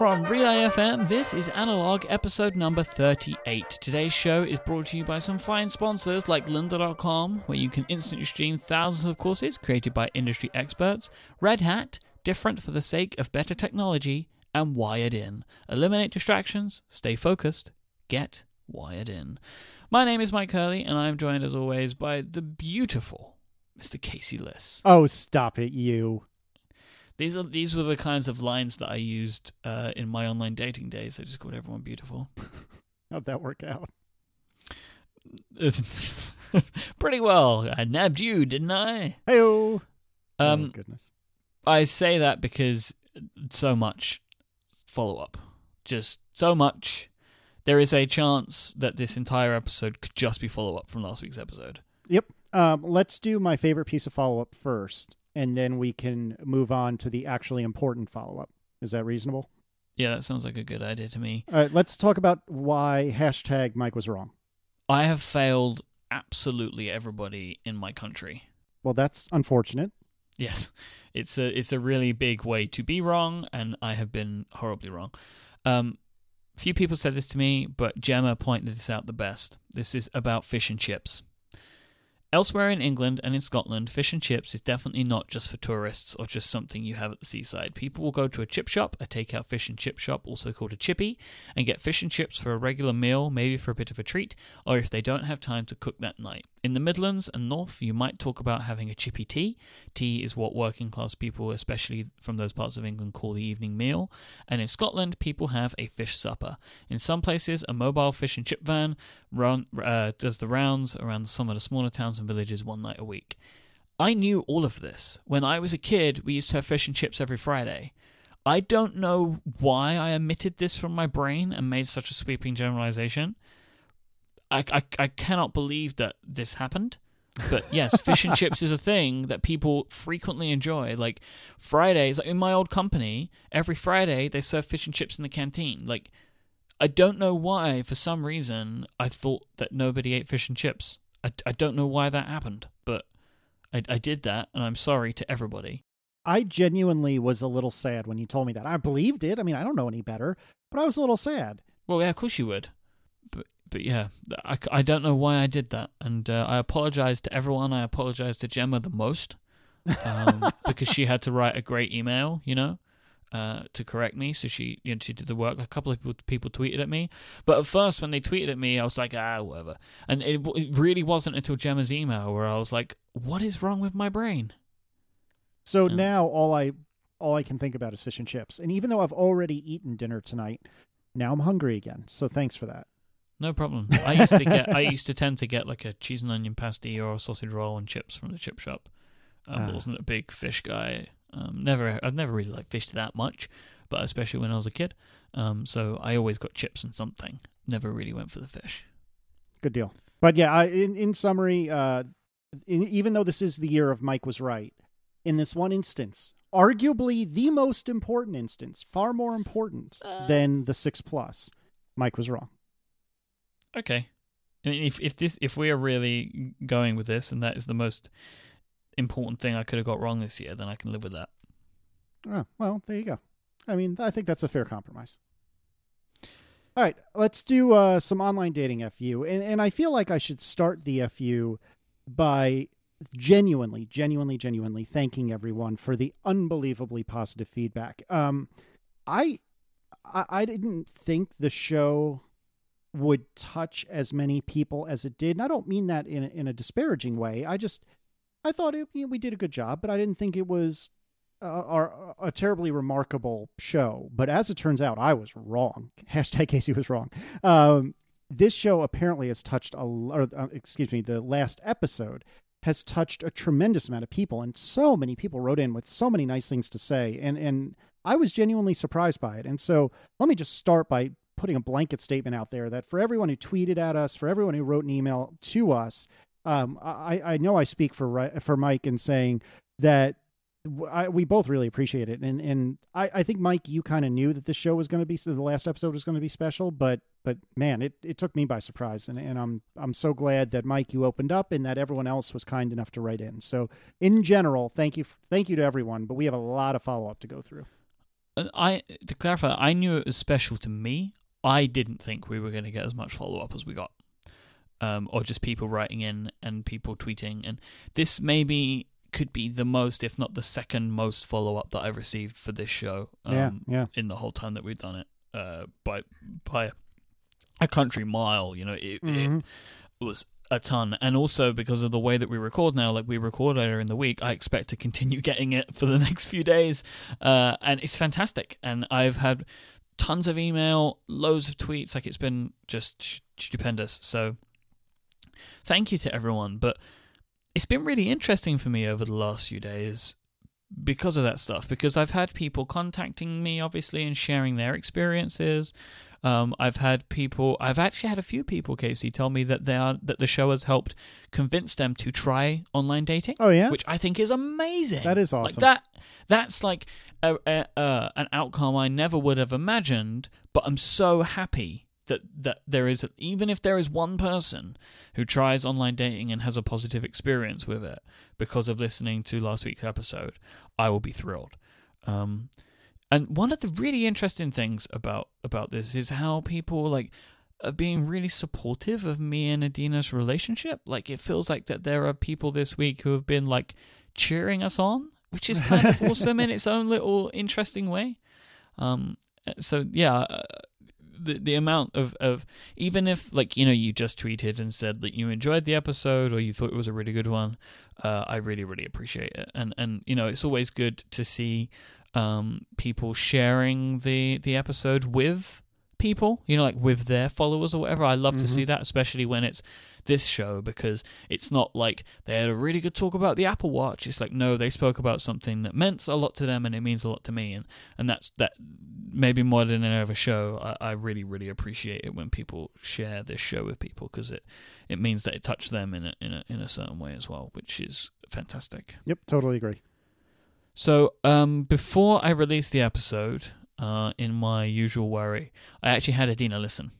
From Relay FM, this is Analog episode number 38. Today's show is brought to you by some fine sponsors like lynda.com, where you can instantly stream thousands of courses created by industry experts, Red Hat, different for the sake of better technology, and Wired In. Eliminate distractions, stay focused, get wired in. My name is Mike Hurley, and I'm joined as always by the beautiful Mr. Casey Liss. Oh, stop it, you. These are these were the kinds of lines that I used uh, in my online dating days. I just called everyone beautiful. How'd that work out? Pretty well. I nabbed you, didn't I? Hey, um, oh goodness. I say that because so much follow up, just so much. There is a chance that this entire episode could just be follow up from last week's episode. Yep. Um, let's do my favorite piece of follow up first and then we can move on to the actually important follow up. Is that reasonable? Yeah, that sounds like a good idea to me. All right, let's talk about why hashtag Mike was wrong. I have failed absolutely everybody in my country. Well, that's unfortunate. Yes, it's a it's a really big way to be wrong, and I have been horribly wrong. Um, few people said this to me, but Gemma pointed this out the best. This is about fish and chips. Elsewhere in England and in Scotland, fish and chips is definitely not just for tourists or just something you have at the seaside. People will go to a chip shop, a takeout fish and chip shop, also called a chippy, and get fish and chips for a regular meal, maybe for a bit of a treat, or if they don't have time to cook that night. In the Midlands and North, you might talk about having a chippy tea. Tea is what working class people, especially from those parts of England, call the evening meal. And in Scotland, people have a fish supper. In some places, a mobile fish and chip van run, uh, does the rounds around some of the smaller towns and villages one night a week. I knew all of this. When I was a kid, we used to have fish and chips every Friday. I don't know why I omitted this from my brain and made such a sweeping generalization. I, I, I cannot believe that this happened. But yes, fish and chips is a thing that people frequently enjoy. Like Fridays, like in my old company, every Friday they serve fish and chips in the canteen. Like I don't know why, for some reason, I thought that nobody ate fish and chips. I, I don't know why that happened, but I, I did that, and I'm sorry to everybody. I genuinely was a little sad when you told me that. I believed it. I mean, I don't know any better, but I was a little sad. Well, yeah, of course you would. But but yeah, I, I don't know why I did that, and uh, I apologize to everyone. I apologize to Gemma the most um, because she had to write a great email, you know, uh, to correct me. So she, you know, she did the work. A couple of people, people tweeted at me, but at first when they tweeted at me, I was like, ah, whatever. And it, it really wasn't until Gemma's email where I was like, what is wrong with my brain? So yeah. now all I all I can think about is fish and chips. And even though I've already eaten dinner tonight, now I'm hungry again. So thanks for that. No problem. I used to get. I used to tend to get like a cheese and onion pasty or a sausage roll and chips from the chip shop. Um, I wasn't a big fish guy. Um, never. I've never really like fished that much, but especially when I was a kid. Um, so I always got chips and something. Never really went for the fish. Good deal. But yeah, I, in in summary, uh, in, even though this is the year of Mike was right, in this one instance, arguably the most important instance, far more important uh, than the six plus, Mike was wrong. Okay. I mean, if if this if we are really going with this, and that is the most important thing I could have got wrong this year, then I can live with that. Oh, well, there you go. I mean, I think that's a fair compromise. All right, let's do uh, some online dating FU, and and I feel like I should start the FU by genuinely, genuinely, genuinely thanking everyone for the unbelievably positive feedback. Um, I, I, I didn't think the show would touch as many people as it did. And I don't mean that in in a disparaging way. I just I thought it, you know, we did a good job, but I didn't think it was a, a, terribly remarkable show. But as it turns out, I was wrong. Hashtag Casey was wrong. Um, this show apparently has touched a, or uh, excuse me, the last episode has touched a tremendous amount of people, and so many people wrote in with so many nice things to say, and and I was genuinely surprised by it. And so let me just start by putting a blanket statement out there that for everyone who tweeted at us, for everyone who wrote an email to us, um, I, I know I speak for for Mike in saying that I, we both really appreciate it, and and I, I think Mike, you kind of knew that this show was going to be so the last episode was going to be special, but but man, it, it took me by surprise, and and I'm I'm so glad that Mike you opened up and that everyone else was kind enough to write in. So in general, thank you thank you to everyone, but we have a lot of follow up to go through. uh, I to clarify, I knew it was special to me. I didn't think we were going to get as much follow up as we got, um, or just people writing in and people tweeting. And this maybe could be the most, if not the second most follow up that I've received for this show. Um, yeah, yeah. In the whole time that we've done it, uh, by by a country mile. You know, it, Mhm. it was a ton, and also because of the way that we record now, like we record later in the week, I expect to continue getting it for the next few days, uh, and it's fantastic. And I've had tons of email, loads of tweets, like it's been just stupendous. So thank you to everyone, but it's been really interesting for me over the last few days because of that stuff because I've had people contacting me obviously and sharing their experiences. Um, I've had people I've actually had a few people Casey tell me that they are that the show has helped convince them to try online dating Oh yeah, which I think is amazing. That is like awesome. that that's like a, a, uh, an outcome I never would have imagined but I'm so happy that that there is even if there is one person who tries online dating and has a positive experience with it because of listening to last week's episode I will be thrilled um and one of the really interesting things about about this is how people like are being really supportive of me and Adina's relationship. Like it feels like that there are people this week who have been like cheering us on, which is kind of awesome in its own little interesting way. Um, so yeah, uh, the the amount of of even if like you know you just tweeted and said that you enjoyed the episode or you thought it was a really good one, uh, I really really appreciate it. And and you know it's always good to see um, people sharing the the episode with people, you know, like with their followers or whatever. I love to Mhm. see that, especially when it's this show because it's not like they had a really good talk about the Apple Watch. It's like no, they spoke about something that meant a lot to them and it means a lot to me, and and that's that. Maybe more than any other show, I, I really really appreciate it when people share this show with people because it it means that it touched them in a in a in a certain way as well, which is fantastic. yep, totally agree. So, um, before I released the episode, uh, in my usual worry, I actually had Adina listen.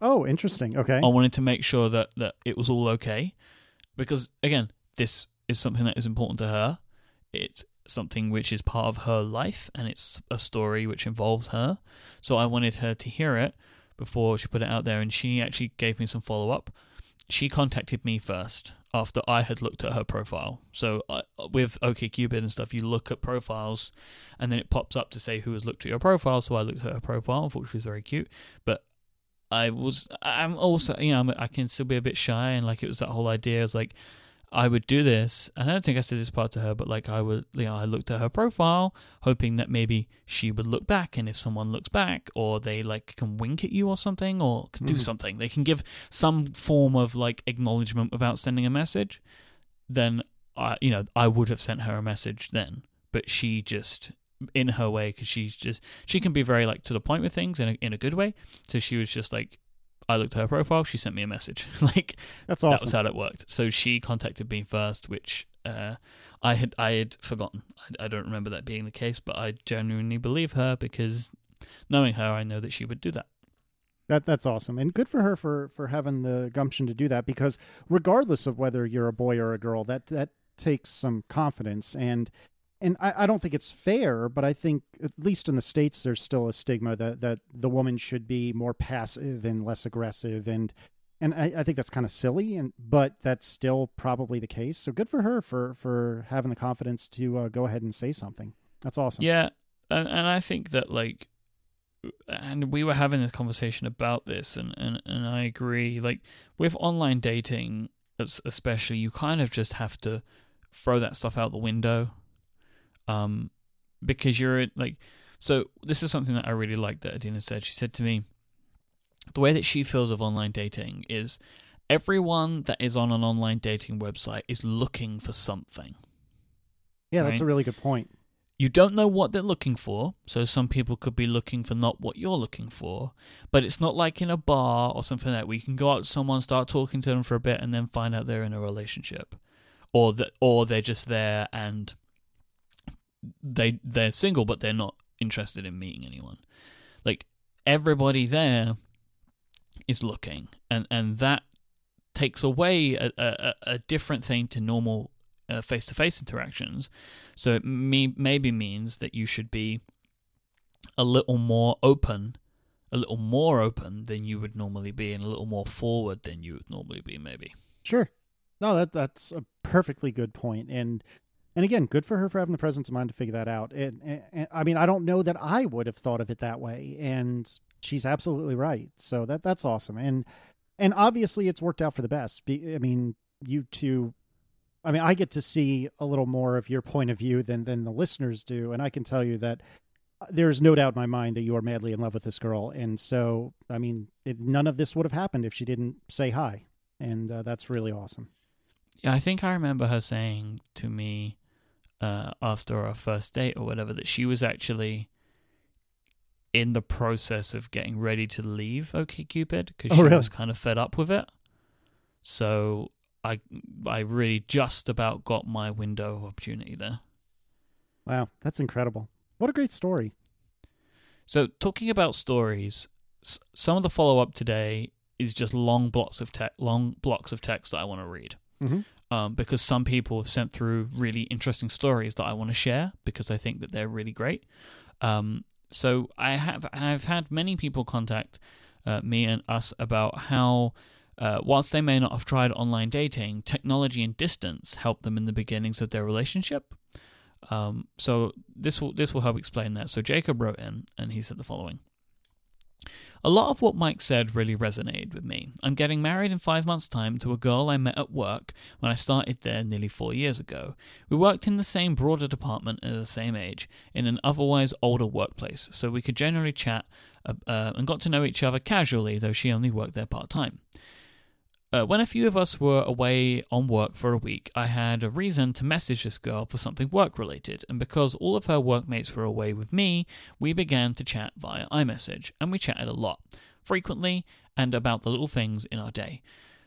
Oh, interesting. Okay. I wanted to make sure that, that it was all okay. Because, again, this is something that is important to her. It's something which is part of her life, and it's a story which involves her. So I wanted her to hear it before she put it out there, and she actually gave me some follow up. She contacted me first after I had looked at her profile. So uh, with OkCupid and stuff, you look at profiles, and then it pops up to say who has looked at your profile. So I looked at her profile. I she was very cute, but I was I'm also you know I can still be a bit shy and like it was that whole idea. Is like I would do this. And I don't think I said this part to her but like I would you know I looked at her profile hoping that maybe she would look back. And if someone looks back or they like can wink at you or something or can do Mhm. something they can give some form of like acknowledgement without sending a message then I you know I would have sent her a message then. But she just in her way because she's just she can be very like to the point with things in a, in a good way so she was just like I looked at her profile she sent me a message like That's awesome. that was how it worked so she contacted me first which uh, I had I had forgotten I, I don't remember that being the case but I genuinely believe her because knowing her I know that she would do that That that's awesome, and good for her for for having the gumption to do that. Because regardless of whether you're a boy or a girl, that that takes some confidence and. And I, I don't think it's fair, but I think at least in the states, there's still a stigma that, that the woman should be more passive and less aggressive, and and I, I think that's kind of silly, and but that's still probably the case. So good for her for for having the confidence to uh, go ahead and say something. That's awesome. Yeah, and, and I think that like, and we were having a conversation about this, and and and I agree. Like with online dating, especially, you kind of just have to throw that stuff out the window, um, because you're like. So this is something that I really liked that Adina said. She said to me, the way that she feels of online dating is everyone that is on an online dating website is looking for something. Yeah, that's a really good point. You don't know what they're looking for, so some people could be looking for not what you're looking for. But it's not like in a bar or something like that where you can go out to someone, start talking to them for a bit, and then find out they're in a relationship, or that, or they're just there and they they're single, but they're not interested in meeting anyone. Like everybody there is looking, and and that takes away a, a, a different thing to normal face to face interactions. So it me, maybe means that you should be a little more open, a little more open than you would normally be, and a little more forward than you would normally be, maybe. Sure. No, that that's a perfectly good point, and and again, good for her for having the presence of mind to figure that out. And, and, and, I mean, I don't know that I would have thought of it that way, and she's absolutely right. So that that's awesome, and and obviously it's worked out for the best. I mean, you two. I mean, I get to see a little more of your point of view than than the listeners do, and I can tell you that uh, there's no doubt in my mind that you are madly in love with this girl. And so, I mean, it, none of this would have happened if she didn't say hi, and uh, that's really awesome. Yeah, I think I remember her saying to me uh, after our first date or whatever that she was actually in the process of getting ready to leave OkCupid because Oh, she really? was kind of fed up with it. So I I really just about got my window of opportunity there. Wow, that's incredible. What a great story. So talking about stories, s- some of the follow up today is just long blocks of te- long blocks of text that I want to read. Mhm. Um, because some people have sent through really interesting stories that I want to share because I think that they're really great. Um, so I have I've had many people contact uh, me and us about how. Uh, whilst they may not have tried online dating, technology and distance helped them in the beginnings of their relationship. Um, so this will this will help explain that. So Jacob wrote in and he said the following. A lot of what Mike said really resonated with me. I'm getting married in five months' time to a girl I met at work when I started there nearly four years ago. We worked in the same broader department at the same age, in an otherwise older workplace, so we could generally chat uh, uh, and got to know each other casually, though she only worked there part time. Uh, when a few of us were away on work for a week, I had a reason to message this girl for something work related, and because all of her workmates were away with me, we began to chat via iMessage, and we chatted a lot, frequently, and about the little things in our day.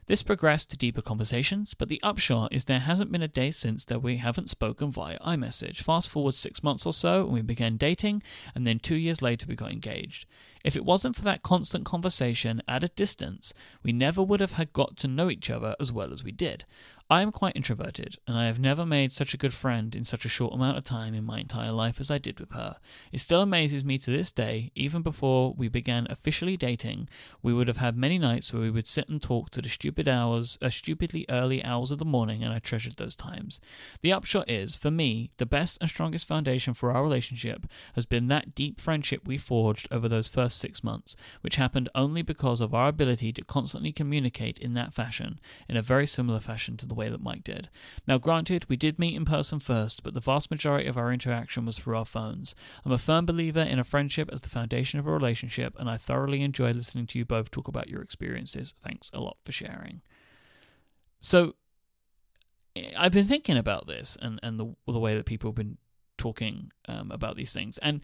This progressed to deeper conversations, but the upshot is there hasn't been a day since that we haven't spoken via iMessage. Fast forward six months or so, and we began dating, and then two years later, we got engaged. If it wasn't for that constant conversation at a distance, we never would have had got to know each other as well as we did. I am quite introverted, and I have never made such a good friend in such a short amount of time in my entire life as I did with her. It still amazes me to this day, even before we began officially dating, we would have had many nights where we would sit and talk to the stupid hours, uh, stupidly early hours of the morning, and I treasured those times. The upshot is, for me, the best and strongest foundation for our relationship has been that deep friendship we forged over those first six months, which happened only because of our ability to constantly communicate in that fashion, in a very similar fashion to the way that Mike did. Now, granted, we did meet in person first, but the vast majority of our interaction was through our phones. I'm a firm believer in a friendship as the foundation of a relationship, and I thoroughly enjoy listening to you both talk about your experiences. Thanks a lot for sharing. So, I've been thinking about this and, and the, the way that people have been talking um, about these things. And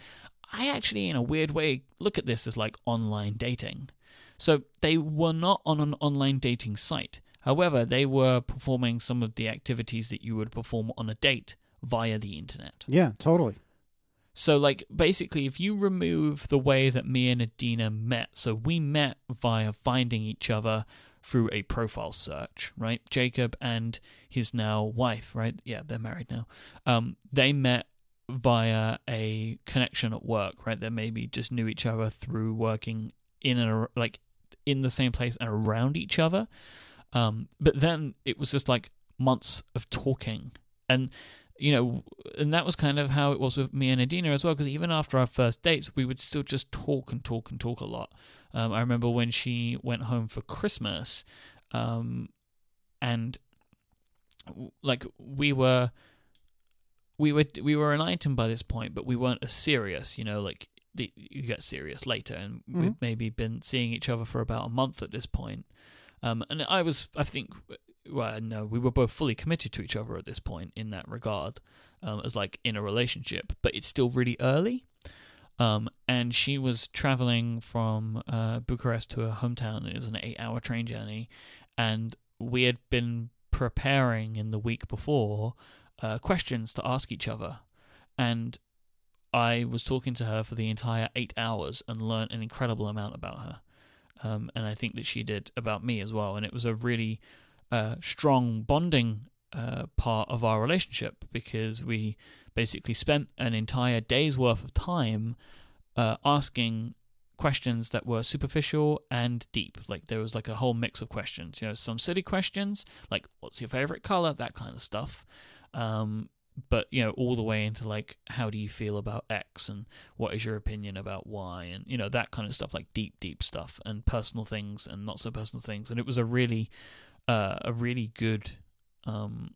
I actually, in a weird way, look at this as like online dating. So they were not on an online dating site. However, they were performing some of the activities that you would perform on a date via the internet. Yeah, totally. So, like, basically, if you remove the way that me and Adina met, so we met via finding each other through a profile search, right? Jacob and his now wife, right? Yeah, they're married now. Um, they met via a connection at work, right? They maybe just knew each other through working in and like in the same place and around each other. Um, but then it was just like months of talking and you know, and that was kind of how it was with me and Adina as well. Because even after our first dates, we would still just talk and talk and talk a lot. Um, I remember when she went home for Christmas, um, and like we were, we were we were an item by this point, but we weren't as serious. You know, like the, you get serious later, and Mhm. we'd maybe been seeing each other for about a month at this point. Um, and I was, I think, well, no, we were both fully committed to each other at this point in that regard, um, as like in a relationship, but it's still really early. Um, and she was traveling from uh, Bucharest to her hometown. It was an eight-hour train journey, and we had been preparing in the week before uh, questions to ask each other, and I was talking to her for the entire eight hours and learned an incredible amount about her. Um, and I think that she did about me as well. And it was a really uh, strong bonding uh, part of our relationship because we basically spent an entire day's worth of time uh, asking questions that were superficial and deep. Like there was like a whole mix of questions. You know, some silly questions like "What's your favorite color?" that kind of stuff. Um, but you know, all the way into like how do you feel about X and what is your opinion about Y and you know that kind of stuff, like deep, deep stuff and personal things and not so personal things. And it was a really, uh, a really good. Um,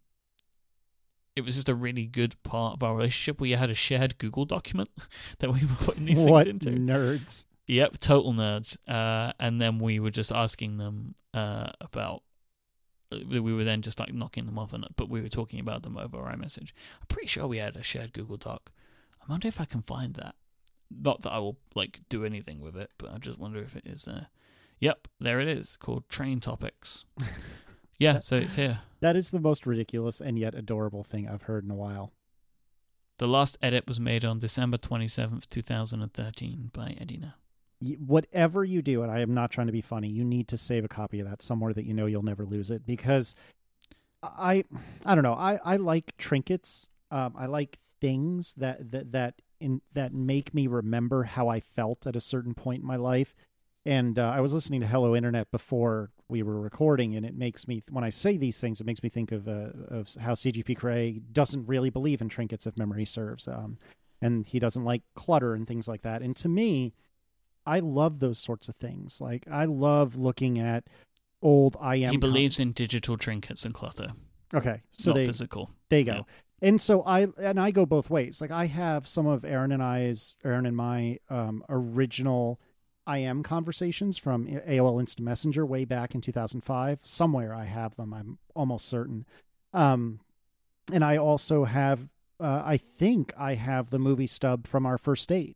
it was just a really good part of our relationship. where We had a shared Google document that we were putting these what things into. nerds? Yep, total nerds. Uh, and then we were just asking them uh, about. We were then just like knocking them off, and but we were talking about them over our iMessage. I'm pretty sure we had a shared Google Doc. I wonder if I can find that. Not that I will like do anything with it, but I just wonder if it is there. Yep, there it is, called Train Topics. yeah, so it's here. That is the most ridiculous and yet adorable thing I've heard in a while. The last edit was made on December 27th, 2013 by Adina. Whatever you do, and I am not trying to be funny, you need to save a copy of that somewhere that you know you'll never lose it because I, I don't know, I, I like trinkets. Um, I like things that that that in that make me remember how I felt at a certain point in my life. And uh, I was listening to Hello Internet before we were recording, and it makes me when I say these things, it makes me think of uh, of how CGP Grey doesn't really believe in trinkets if memory serves, um, and he doesn't like clutter and things like that. And to me, I love those sorts of things. Like I love looking at old IM. He believes in digital trinkets and clutter, Okay, so not they physical. there you go. Yeah. And so I and I go both ways. Like I have some of Erin and I's Erin and my um, original IM conversations from AOL Instant Messenger way back in 2005. Somewhere I have them. I'm almost certain. Um, and I also have. Uh, I think I have the movie stub from our first date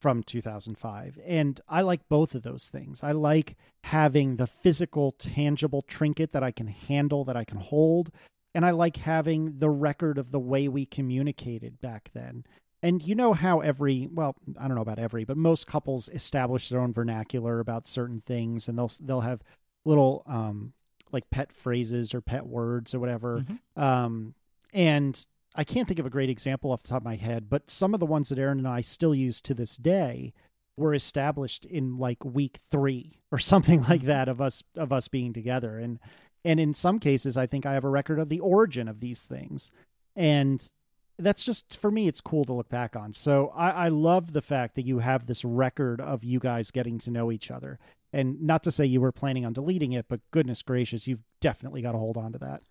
from 2005 and i like both of those things i like having the physical tangible trinket that i can handle that i can hold and I like having the record of the way we communicated back then. And you know how every well, I don't know about every, but most couples establish their own vernacular about certain things, and they'll they'll have little um like pet phrases or pet words or whatever. Mhm. Um, and I can't think of a great example off the top of my head, but some of the ones that Erin and I still use to this day were established in like week three or something like mm-hmm. that of us of us being together. And and in some cases, I think I have a record of the origin of these things. And that's just for me, it's cool to look back on. So I, I love the fact that you have this record of you guys getting to know each other. And not to say you were planning on deleting it, but goodness gracious, you've definitely got to hold on to that.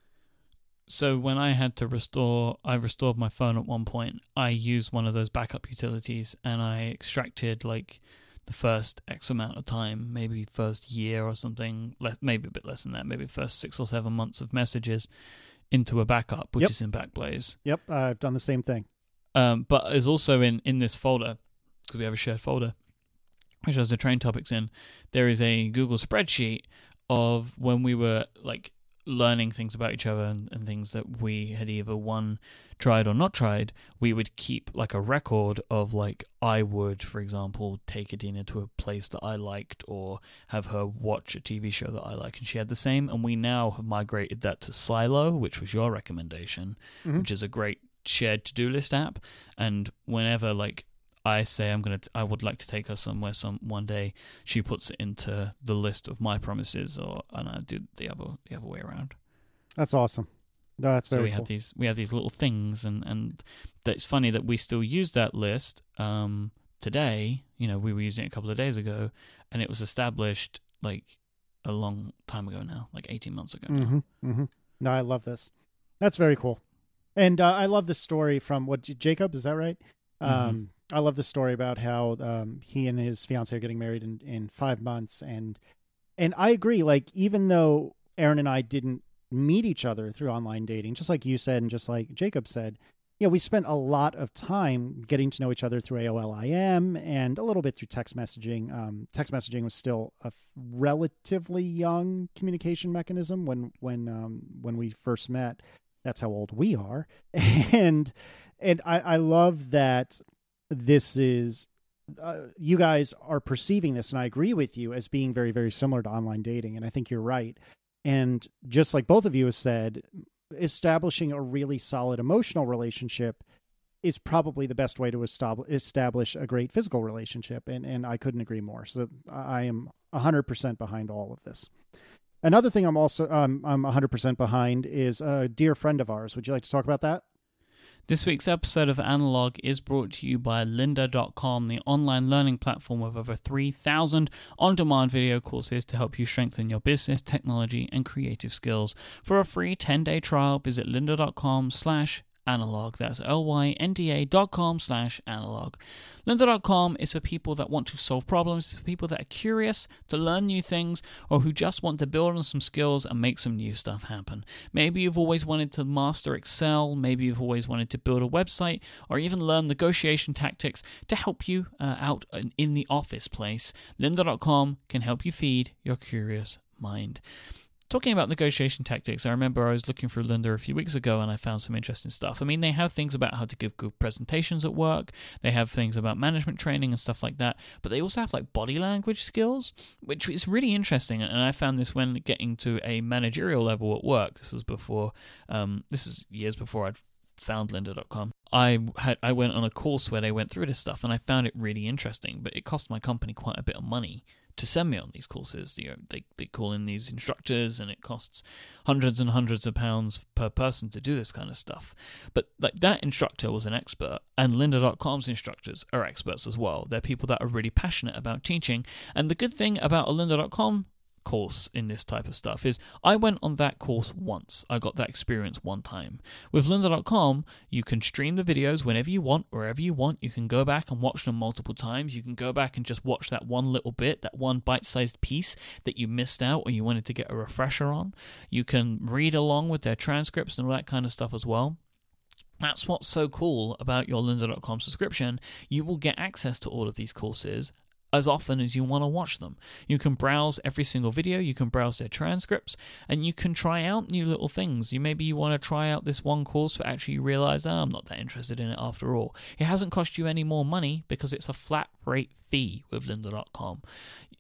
So when I had to restore, I restored my phone at one point. I used one of those backup utilities, and I extracted like the first X amount of time, maybe first year or something, maybe a bit less than that, maybe first six or seven months of messages into a backup, which Yep. is in Backblaze. Yep, I've done the same thing. Um, but is also in in this folder because we have a shared folder, which has the train topics in. There is a Google spreadsheet of when we were like learning things about each other and, and things that we had either one tried or not tried. We would keep like a record of like I would, for example, take Adina to a place that I liked or have her watch a TV show that I like, and she had the same. And we now have migrated that to Silo, which was your recommendation Mhm. which is a great shared to-do list app and whenever like I say I'm gonna, t- I would like to take her somewhere some one day. She puts it into the list of my promises, or and I do the other the other way around. That's awesome. No, that's So we cool. have these we have these little things, and and that it's funny that we still use that list um, today. You know, we were using it a couple of days ago, and it was established like a long time ago now, like 18 months ago. Mm-hmm, mm-hmm. No, I love this. That's very cool. And uh, I love the story from what Jacob is that right? Mm-hmm. Um, I love the story about how um, he and his fiance are getting married in, in five months, and and I agree. Like even though Erin and I didn't meet each other through online dating, just like you said, and just like Jacob said, yeah, we spent a lot of time getting to know each other through AOL IM and a little bit through text messaging. Um, text messaging was still a f- relatively young communication mechanism when when um, when we first met. That's how old we are, and and I, I love that this is uh, you guys are perceiving this, and I agree with you as being very very similar to online dating, and I think you're right. And just like both of you have said, establishing a really solid emotional relationship is probably the best way to establish a great physical relationship. And, and I couldn't agree more. So I am 100% behind all of this. Another thing I'm also um, I'm 100% behind is a dear friend of ours. Would you like to talk about that? This week's episode of Analog is brought to you by lynda.com, the online learning platform with over 3,000 on demand video courses to help you strengthen your business, technology, and creative skills. For a free 10 day trial, visit lynda.com slash analog. That's lynda.com slash analog. Lynda.com is for people that want to solve problems, for people that are curious to learn new things, or who just want to build on some skills and make some new stuff happen. Maybe you've always wanted to master Excel, maybe you've always wanted to build a website, or even learn negotiation tactics to help you uh, out in the office place. Lynda.com can help you feed your curious mind. Talking about negotiation tactics, I remember I was looking through Lynda a few weeks ago and I found some interesting stuff. I mean, they have things about how to give good presentations at work, they have things about management training and stuff like that, but they also have like body language skills, which is really interesting. And I found this when getting to a managerial level at work. This was before, um, this is years before I'd found lynda.com. I had I went on a course where they went through this stuff and I found it really interesting, but it cost my company quite a bit of money to send me on these courses. You know, they, they call in these instructors and it costs hundreds and hundreds of pounds per person to do this kind of stuff. But like that instructor was an expert and lynda.com's instructors are experts as well. They're people that are really passionate about teaching. And the good thing about a lynda.com course in this type of stuff is I went on that course once. I got that experience one time. With lynda.com, you can stream the videos whenever you want, wherever you want. You can go back and watch them multiple times. You can go back and just watch that one little bit, that one bite sized piece that you missed out or you wanted to get a refresher on. You can read along with their transcripts and all that kind of stuff as well. That's what's so cool about your lynda.com subscription. You will get access to all of these courses as often as you want to watch them. You can browse every single video, you can browse their transcripts, and you can try out new little things. You maybe you want to try out this one course, but actually you realize, oh, I'm not that interested in it after all. It hasn't cost you any more money because it's a flat rate fee with lynda.com.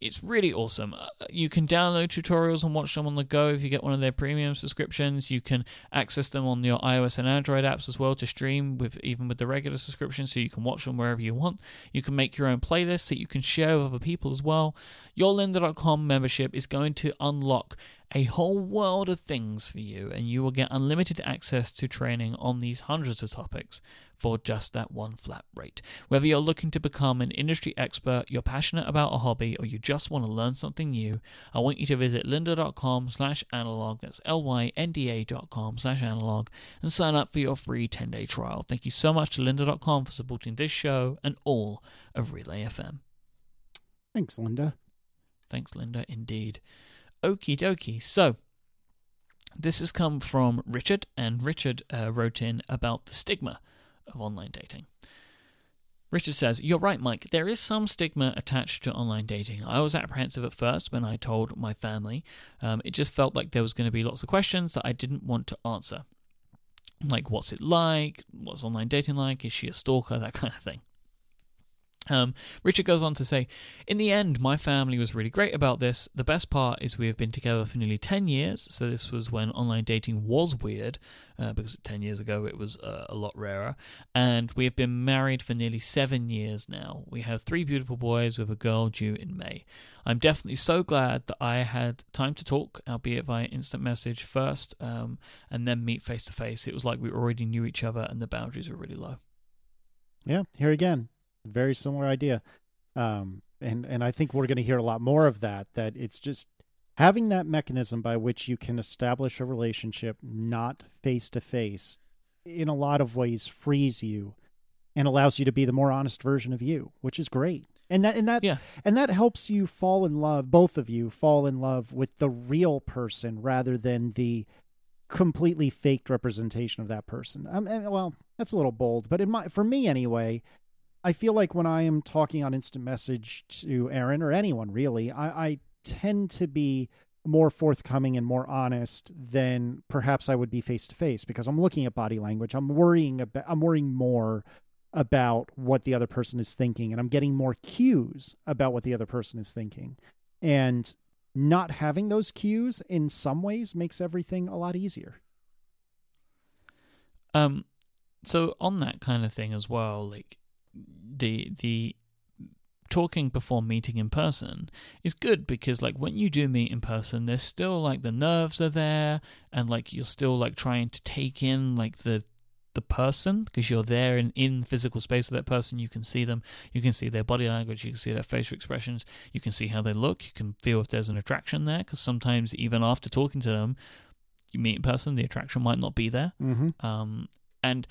It's really awesome. Uh, you can download tutorials and watch them on the go if you get one of their premium subscriptions. You can access them on your iOS and Android apps as well to stream with even with the regular subscription, so you can watch them wherever you want. You can make your own playlists that you can share with other people as well. Your lynda.com membership is going to unlock a whole world of things for you, and you will get unlimited access to training on these hundreds of topics for just that one flat rate. Whether you're looking to become an industry expert, you're passionate about a hobby, or you just want to learn something new, I want you to visit lynda.com slash analog, that's L-Y-N-D-A dot com slash analog, and sign up for your free 10-day trial. Thank you so much to lynda.com for supporting this show and all of Relay FM. Thanks, Linda. Thanks, Linda, indeed. Okie dokie. So, this has come from Richard, and Richard uh, wrote in about the stigma of online dating. Richard says, You're right, Mike. There is some stigma attached to online dating. I was apprehensive at first when I told my family. Um, it just felt like there was going to be lots of questions that I didn't want to answer. Like, what's it like? What's online dating like? Is she a stalker? That kind of thing. Um, Richard goes on to say, In the end, my family was really great about this. The best part is we have been together for nearly 10 years. So, this was when online dating was weird, uh, because 10 years ago it was uh, a lot rarer. And we have been married for nearly seven years now. We have three beautiful boys with a girl due in May. I'm definitely so glad that I had time to talk, albeit via instant message first, um, and then meet face to face. It was like we already knew each other and the boundaries were really low. Yeah, here again, very similar idea. Um, and and I think we're going to hear a lot more of that. That it's just having that mechanism by which you can establish a relationship not face to face, in a lot of ways, frees you and allows you to be the more honest version of you, which is great. And that and that yeah. and that helps you fall in love, both of you fall in love with the real person rather than the completely faked representation of that person. Um, and, well, that's a little bold, but in my for me anyway, I feel like when I am talking on instant message to Erin or anyone really, I, I tend to be more forthcoming and more honest than perhaps I would be face to face because I'm looking at body language. I'm worrying about I'm worrying more about what the other person is thinking and I'm getting more cues about what the other person is thinking. And not having those cues in some ways makes everything a lot easier. Um so on that kind of thing as well, like the the talking before meeting in person is good because like when you do meet in person there's still like the nerves are there and like you're still like trying to take in like the the person because you're there in in physical space with that person. You can see them. You can see their body language. You can see their facial expressions. You can see how they look. You can feel if there's an attraction there because sometimes even after talking to them you meet in person the attraction might not be there. Mm-hmm. um, and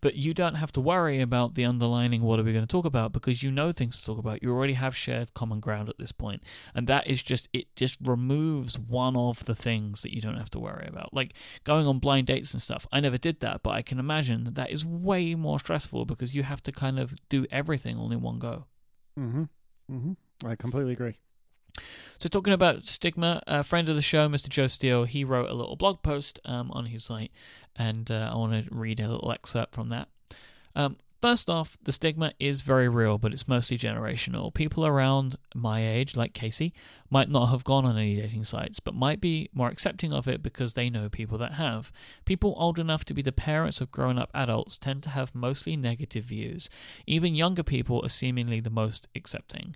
but you don't have to worry about the underlining what are we going to talk about because you know things to talk about you already have shared common ground at this point and that is just it just removes one of the things that you don't have to worry about like going on blind dates and stuff i never did that but i can imagine that that is way more stressful because you have to kind of do everything all in one go Mm-hmm. Mm-hmm. I completely agree. So, talking about stigma, a friend of the show, Mr. Joe Steel, he wrote a little blog post um, on his site, and uh, I want to read a little excerpt from that. Um, first off, the stigma is very real, but it's mostly generational. People around my age, like Casey, might not have gone on any dating sites, but might be more accepting of it because they know people that have. People old enough to be the parents of grown up adults tend to have mostly negative views. Even younger people are seemingly the most accepting.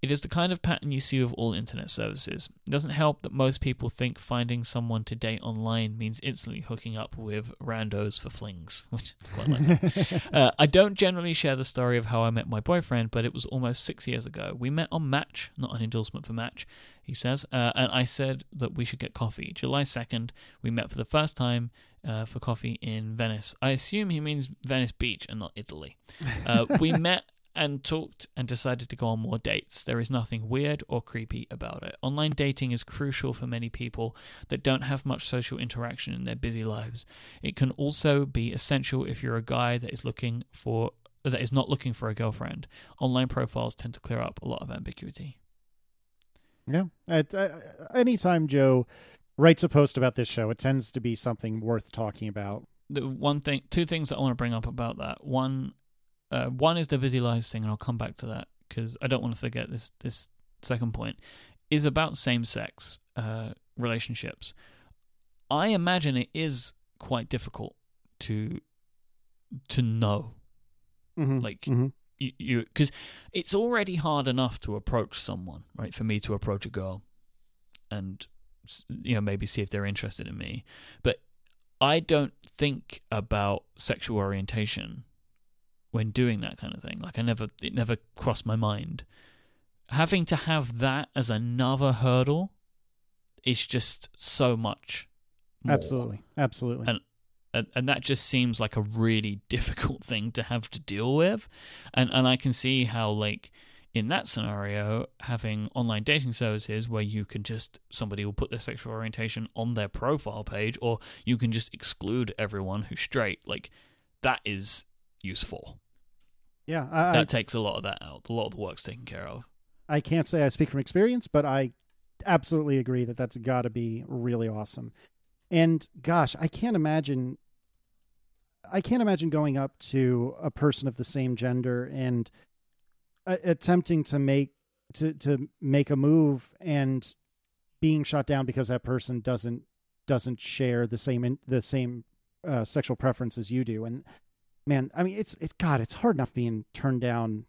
It is the kind of pattern you see with all internet services. It doesn't help that most people think finding someone to date online means instantly hooking up with randos for flings, which I quite like. uh, I don't generally share the story of how I met my boyfriend, but it was almost six years ago. We met on Match, not an endorsement for Match, he says, uh, and I said that we should get coffee. July 2nd, we met for the first time uh, for coffee in Venice. I assume he means Venice Beach and not Italy. Uh, we met and talked and decided to go on more dates. There is nothing weird or creepy about it. Online dating is crucial for many people that don't have much social interaction in their busy lives. It can also be essential if you're a guy that is looking for that is not looking for a girlfriend. Online profiles tend to clear up a lot of ambiguity. Yeah. At, uh, anytime Joe writes a post about this show, it tends to be something worth talking about. The one thing, two things that I want to bring up about that. One, uh, one is the busy lives thing, and I'll come back to that because I don't want to forget this. This second point is about same-sex uh, relationships. I imagine it is quite difficult to to know Mm-hmm. Like- Mhm. you because it's already hard enough to approach someone, right? For me to approach a girl, and you know maybe see if they're interested in me, but I don't think about sexual orientation when doing that kind of thing. Like I never, it never crossed my mind. Having to have that as another hurdle is just so much. More absolutely, absolutely. And- and, and that just seems like a really difficult thing to have to deal with and and I can see how like in that scenario having online dating services where you can just somebody will put their sexual orientation on their profile page or you can just exclude everyone who's straight like that is useful yeah, I, I, that takes a lot of that out a lot of the work's taken care of I can't say I speak from experience, but I absolutely agree that that's got to be really awesome. And gosh, I can't imagine. I can't imagine going up to a person of the same gender and uh, attempting to make to to make a move and being shot down because that person doesn't doesn't share the same in, the same uh, sexual preference as you do. And man, I mean, it's it's God, it's hard enough being turned down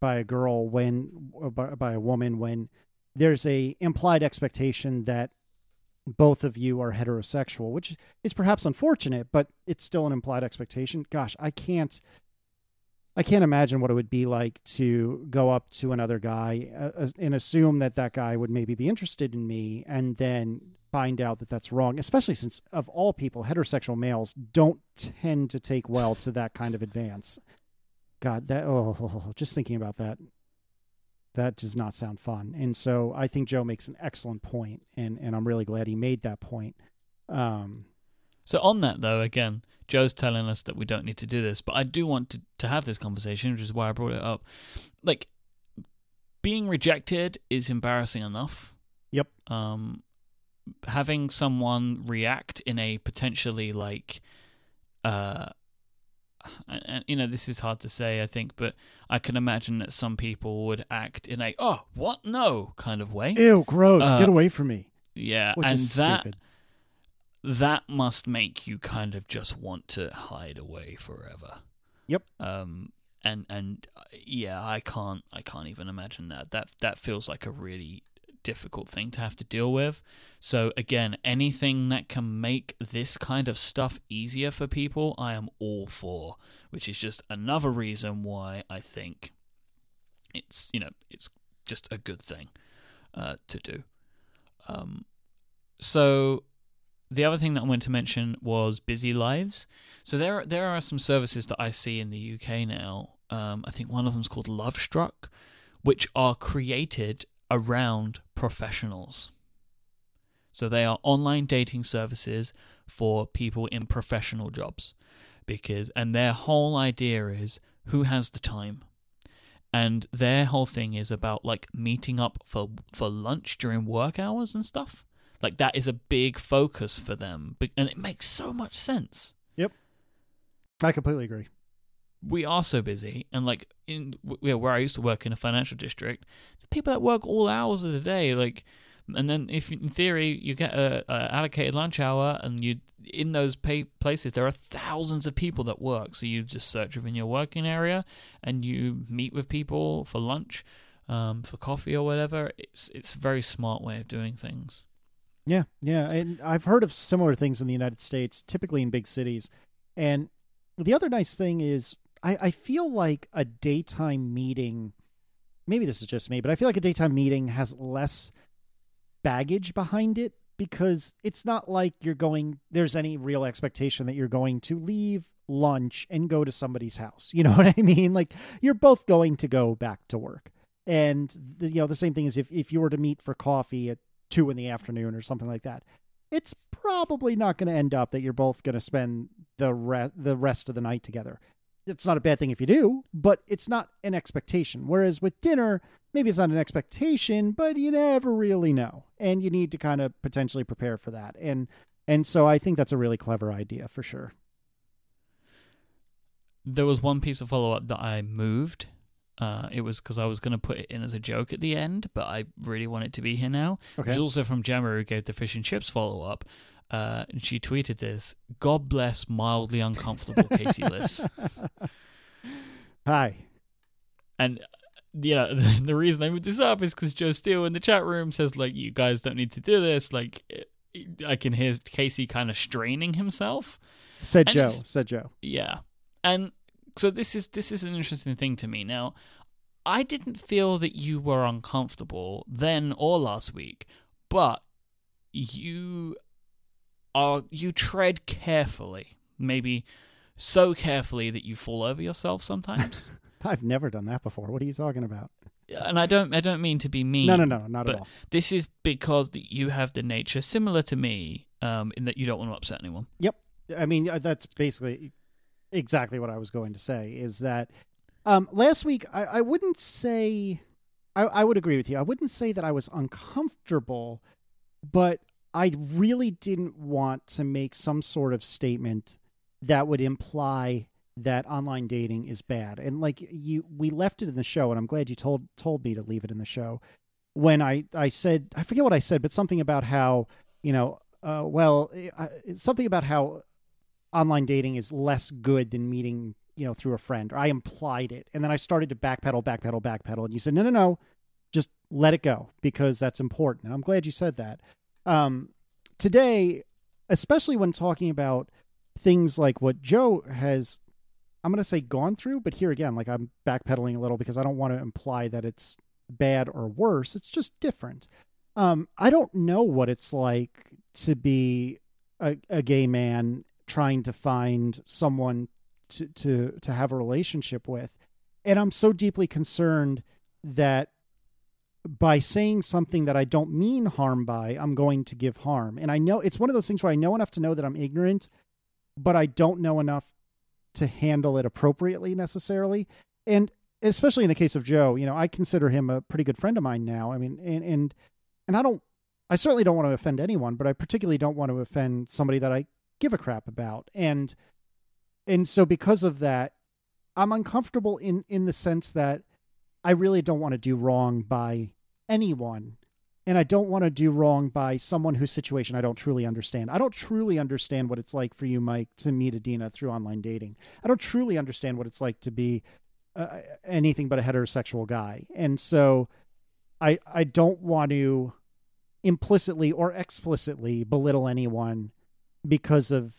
by a girl when by, by a woman when there's a implied expectation that both of you are heterosexual, which is perhaps unfortunate, but it's still an implied expectation. Gosh, I can't I can't imagine what it would be like to go up to another guy uh, and assume that that guy would maybe be interested in me and then find out that that's wrong, especially since of all people heterosexual males don't tend to take well to that kind of advance. God, that oh, just thinking about that that does not sound fun. And so I think Joe makes an excellent point, and and I'm really glad he made that point. Um, So on that though, again, Joe's telling us that we don't need to do this, but I do want to to have this conversation, which is why I brought it up. Like being rejected is embarrassing enough. Yep. Um having someone react in a potentially like uh and, you know this is hard to say i think but i can imagine that some people would act in a oh what no kind of way ew, gross! Uh, Get away from me. yeah Which and is that stupid. that must make you kind of just want to hide away forever. Yep. Um, and and uh, yeah, I can't I can't even imagine that. That that feels like a really difficult thing to have to deal with. So again, anything that can make this kind of stuff easier for people, I am all for, which is just another reason why I think it's, you know, it's just a good thing uh, to do. Um, so the other thing that I wanted to mention was Busy Lives. So there there are some services that I see in the UK now. Um, I think one of them is called Lovestruck, which are created around professionals. So they are online dating services for people in professional jobs because and their whole idea is who has the time. And their whole thing is about like meeting up for for lunch during work hours and stuff. Like that is a big focus for them and it makes so much sense. Yep. I completely agree we are so busy and like in where I used to work in a financial district, the people that work all hours of the day, like, and then if in theory you get a, a allocated lunch hour and you in those pay places there are thousands of people that work, so you just search within your working area and you meet with people for lunch, um, for coffee or whatever. It's it's a very smart way of doing things. Yeah, yeah, and I've heard of similar things in the United States, typically in big cities, and the other nice thing is I, I feel like a daytime meeting maybe this is just me, but I feel like a daytime meeting has less baggage behind it because it's not like you're going there's any real expectation that you're going to leave lunch and go to somebody's house. You know what I mean? Like you're both going to go back to work. And the, you know the same thing is if if you were to meet for coffee at 2 in the afternoon or something like that. It's probably not going to end up that you're both going to spend the re- the rest of the night together it's not a bad thing if you do, but it's not an expectation. Whereas with dinner, maybe it's not an expectation, but you never really know, and you need to kind of potentially prepare for that. And and so I think that's a really clever idea for sure. There was one piece of follow up that I moved. Uh, it was because I was going to put it in as a joke at the end, but I really want it to be here now. Okay. It's also from Gemma who gave the fish and chips follow up, uh, and she tweeted this God bless mildly uncomfortable Casey Liss. Hi. And, you know, the reason I moved this up is because Joe Steel in the chat room says, like, you guys don't need to do this. Like, I can hear Casey kind of straining himself. Said and Joe. Said Joe. Yeah. And so this is this is an interesting thing to me. Now, I didn't feel that you were uncomfortable then or last week, but you are you tread carefully, maybe so carefully that you fall over yourself sometimes. I've never done that before. What are you talking about? And I don't I don't mean to be mean. No, no, no, not at all. This is because you have the nature similar to me, um, in that you don't want to upset anyone. Yep. I mean, uh, that's basically exactly what I was going to say. Is that um, last week? I, I wouldn't say. I, I would agree with you. I wouldn't say that I was uncomfortable, but I really didn't want to make some sort of statement that would imply that online dating is bad. And like you we left it in the show and I'm glad you told told me to leave it in the show. When I I said I forget what I said, but something about how, you know, uh, well, uh, something about how online dating is less good than meeting, you know, through a friend. Or I implied it. And then I started to backpedal, backpedal, backpedal and you said, "No, no, no. Just let it go because that's important." And I'm glad you said that um, today, especially when talking about things like what Joe has, I'm going to say gone through, but here again, like I'm backpedaling a little because I don't want to imply that it's bad or worse. It's just different. Um, I don't know what it's like to be a, a gay man trying to find someone to, to to have a relationship with, and I'm so deeply concerned that by saying something that I don't mean harm by, I'm going to give harm. And I know it's one of those things where I know enough to know that I'm ignorant, but I don't know enough to handle it appropriately necessarily. And especially in the case of Joe, you know, I consider him a pretty good friend of mine now. I mean, and and and I don't I certainly don't want to offend anyone, but I particularly don't want to offend somebody that I give a crap about. And and so because of that, I'm uncomfortable in in the sense that I really don't want to do wrong by anyone. and I don't want to do wrong by someone whose situation I don't truly understand. I don't truly understand what it's like for you, Mike, to meet Adina through online dating. I don't truly understand what it's like to be uh, anything but a heterosexual guy, and so I I don't want to implicitly or explicitly belittle anyone because of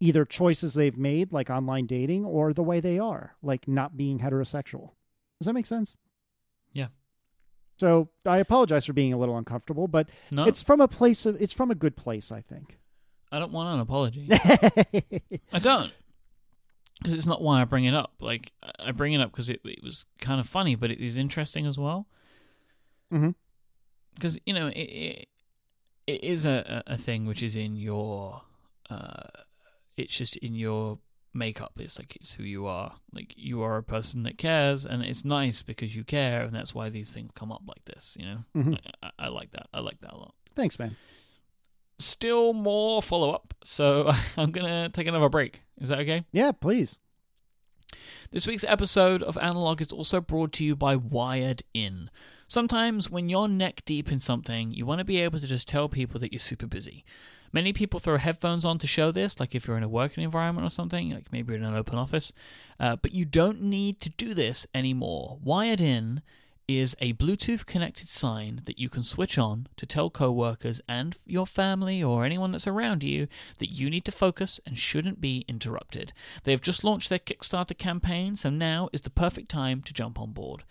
either choices they've made, like online dating, or the way they are, like not being heterosexual. Does that make sense? Yeah. So I apologize for being a little uncomfortable, but No, it's from a place of it's from a good place, I think. I don't want an apology. I don't. Because it's not why I bring it up. Like, I bring it up because it, it was kind of funny, but it is interesting as well. Because, you know, it, it, it is a, a a thing which is in your. Uh, it's just in your makeup. It's like it's who you are. Like, you are a person that cares, and it's nice because you care, and that's why these things come up like this, you know? Mhm. I, I like that. I like that a lot. Thanks, man. Still more follow up, so I'm to take another break. Is that okay? Yeah, please. This week's episode of Analog is also brought to you by Wired In. Sometimes when you're neck deep in something, you want to be able to just tell people that you're super busy. Many people throw headphones on to show this, like if you're in a working environment or something, like maybe in an open office. Uh, but you don't need to do this anymore. Wired In is a Bluetooth connected sign that you can switch on to tell coworkers and your family or anyone that's around you that you need to focus and shouldn't be interrupted. They have just launched their Kickstarter campaign, so now is the perfect time to jump on board.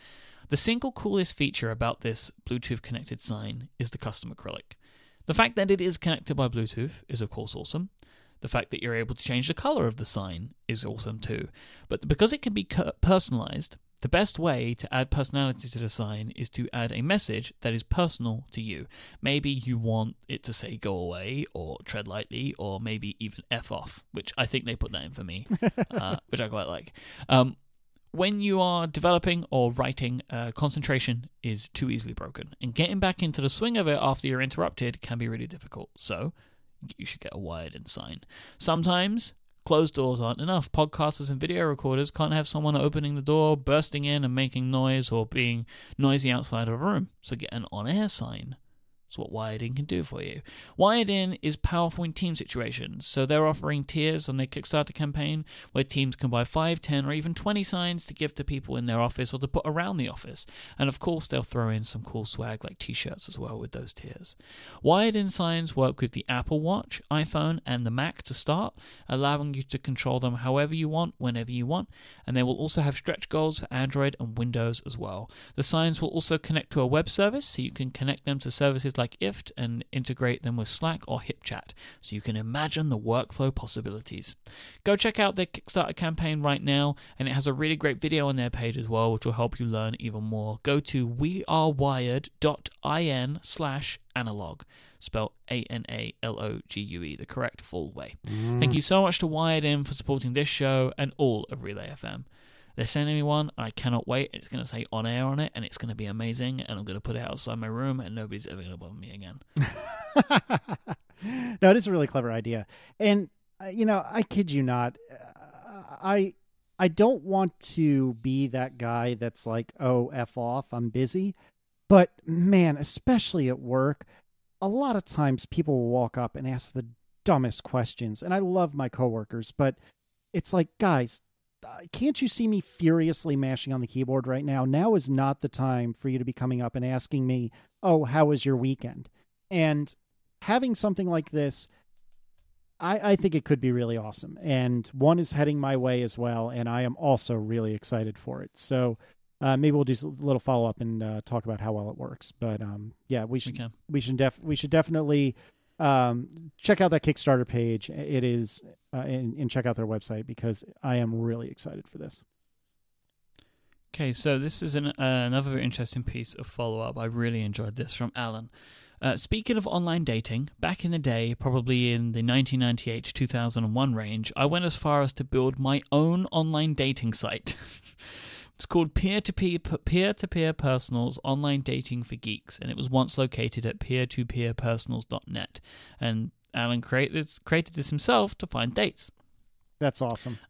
The single coolest feature about this Bluetooth connected sign is the custom acrylic. The fact that it is connected by Bluetooth is, of course, awesome. The fact that you're able to change the color of the sign is awesome too. But because it can be personalized, the best way to add personality to the sign is to add a message that is personal to you. Maybe you want it to say go away or tread lightly or maybe even F off, which I think they put that in for me, uh, which I quite like. Um, when you are developing or writing, uh, concentration is too easily broken, and getting back into the swing of it after you're interrupted can be really difficult. So, you should get a wired in sign. Sometimes closed doors aren't enough. Podcasters and video recorders can't have someone opening the door, bursting in, and making noise or being noisy outside of a room. So, get an on air sign. What Wired In can do for you. Wired In is powerful in team situations, so they're offering tiers on their Kickstarter campaign where teams can buy 5, 10, or even 20 signs to give to people in their office or to put around the office. And of course, they'll throw in some cool swag like t shirts as well with those tiers. Wired In signs work with the Apple Watch, iPhone, and the Mac to start, allowing you to control them however you want, whenever you want, and they will also have stretch goals for Android and Windows as well. The signs will also connect to a web service, so you can connect them to services like IFTTT and integrate them with Slack or HipChat, so you can imagine the workflow possibilities. Go check out their Kickstarter campaign right now, and it has a really great video on their page as well, which will help you learn even more. Go to wearewired.in slash analog, spelled A-N-A-L-O-G-U-E, the correct full way. Thank mm. you so much to Wired In for supporting this show and all of Relay FM. They're sending me one. And I cannot wait. It's going to say on air on it, and it's going to be amazing. And I'm going to put it outside my room, and nobody's ever going to bother me again. no, it is a really clever idea, and uh, you know, I kid you not, uh, I I don't want to be that guy that's like, oh, f off, I'm busy, but man, especially at work, a lot of times people will walk up and ask the dumbest questions, and I love my coworkers, but it's like, guys. Uh, Can't you see me furiously mashing on the keyboard right now? Now is not the time for you to be coming up and asking me, "Oh, how was your weekend?" And having something like this, I, I think it could be really awesome. And one is heading my way as well, and I am also really excited for it. So uh, maybe we'll do a little follow up and uh, talk about how well it works. But um, yeah, we We should can. we should def we should definitely um, check out that Kickstarter page. It is uh, and, and check out their website because I am really excited for this. Okay, so this is an, uh, another interesting piece of follow up. I really enjoyed this from Alan. Uh, speaking of online dating, back in the day, probably in the 1998 to 2001 range, I went as far as to build my own online dating site. it's called Peer to Peer Peer to Peer Personals Online Dating for Geeks, and it was once located at peer-to-peerpersonals.net. And Alan created this, created this himself to find dates. That's awesome.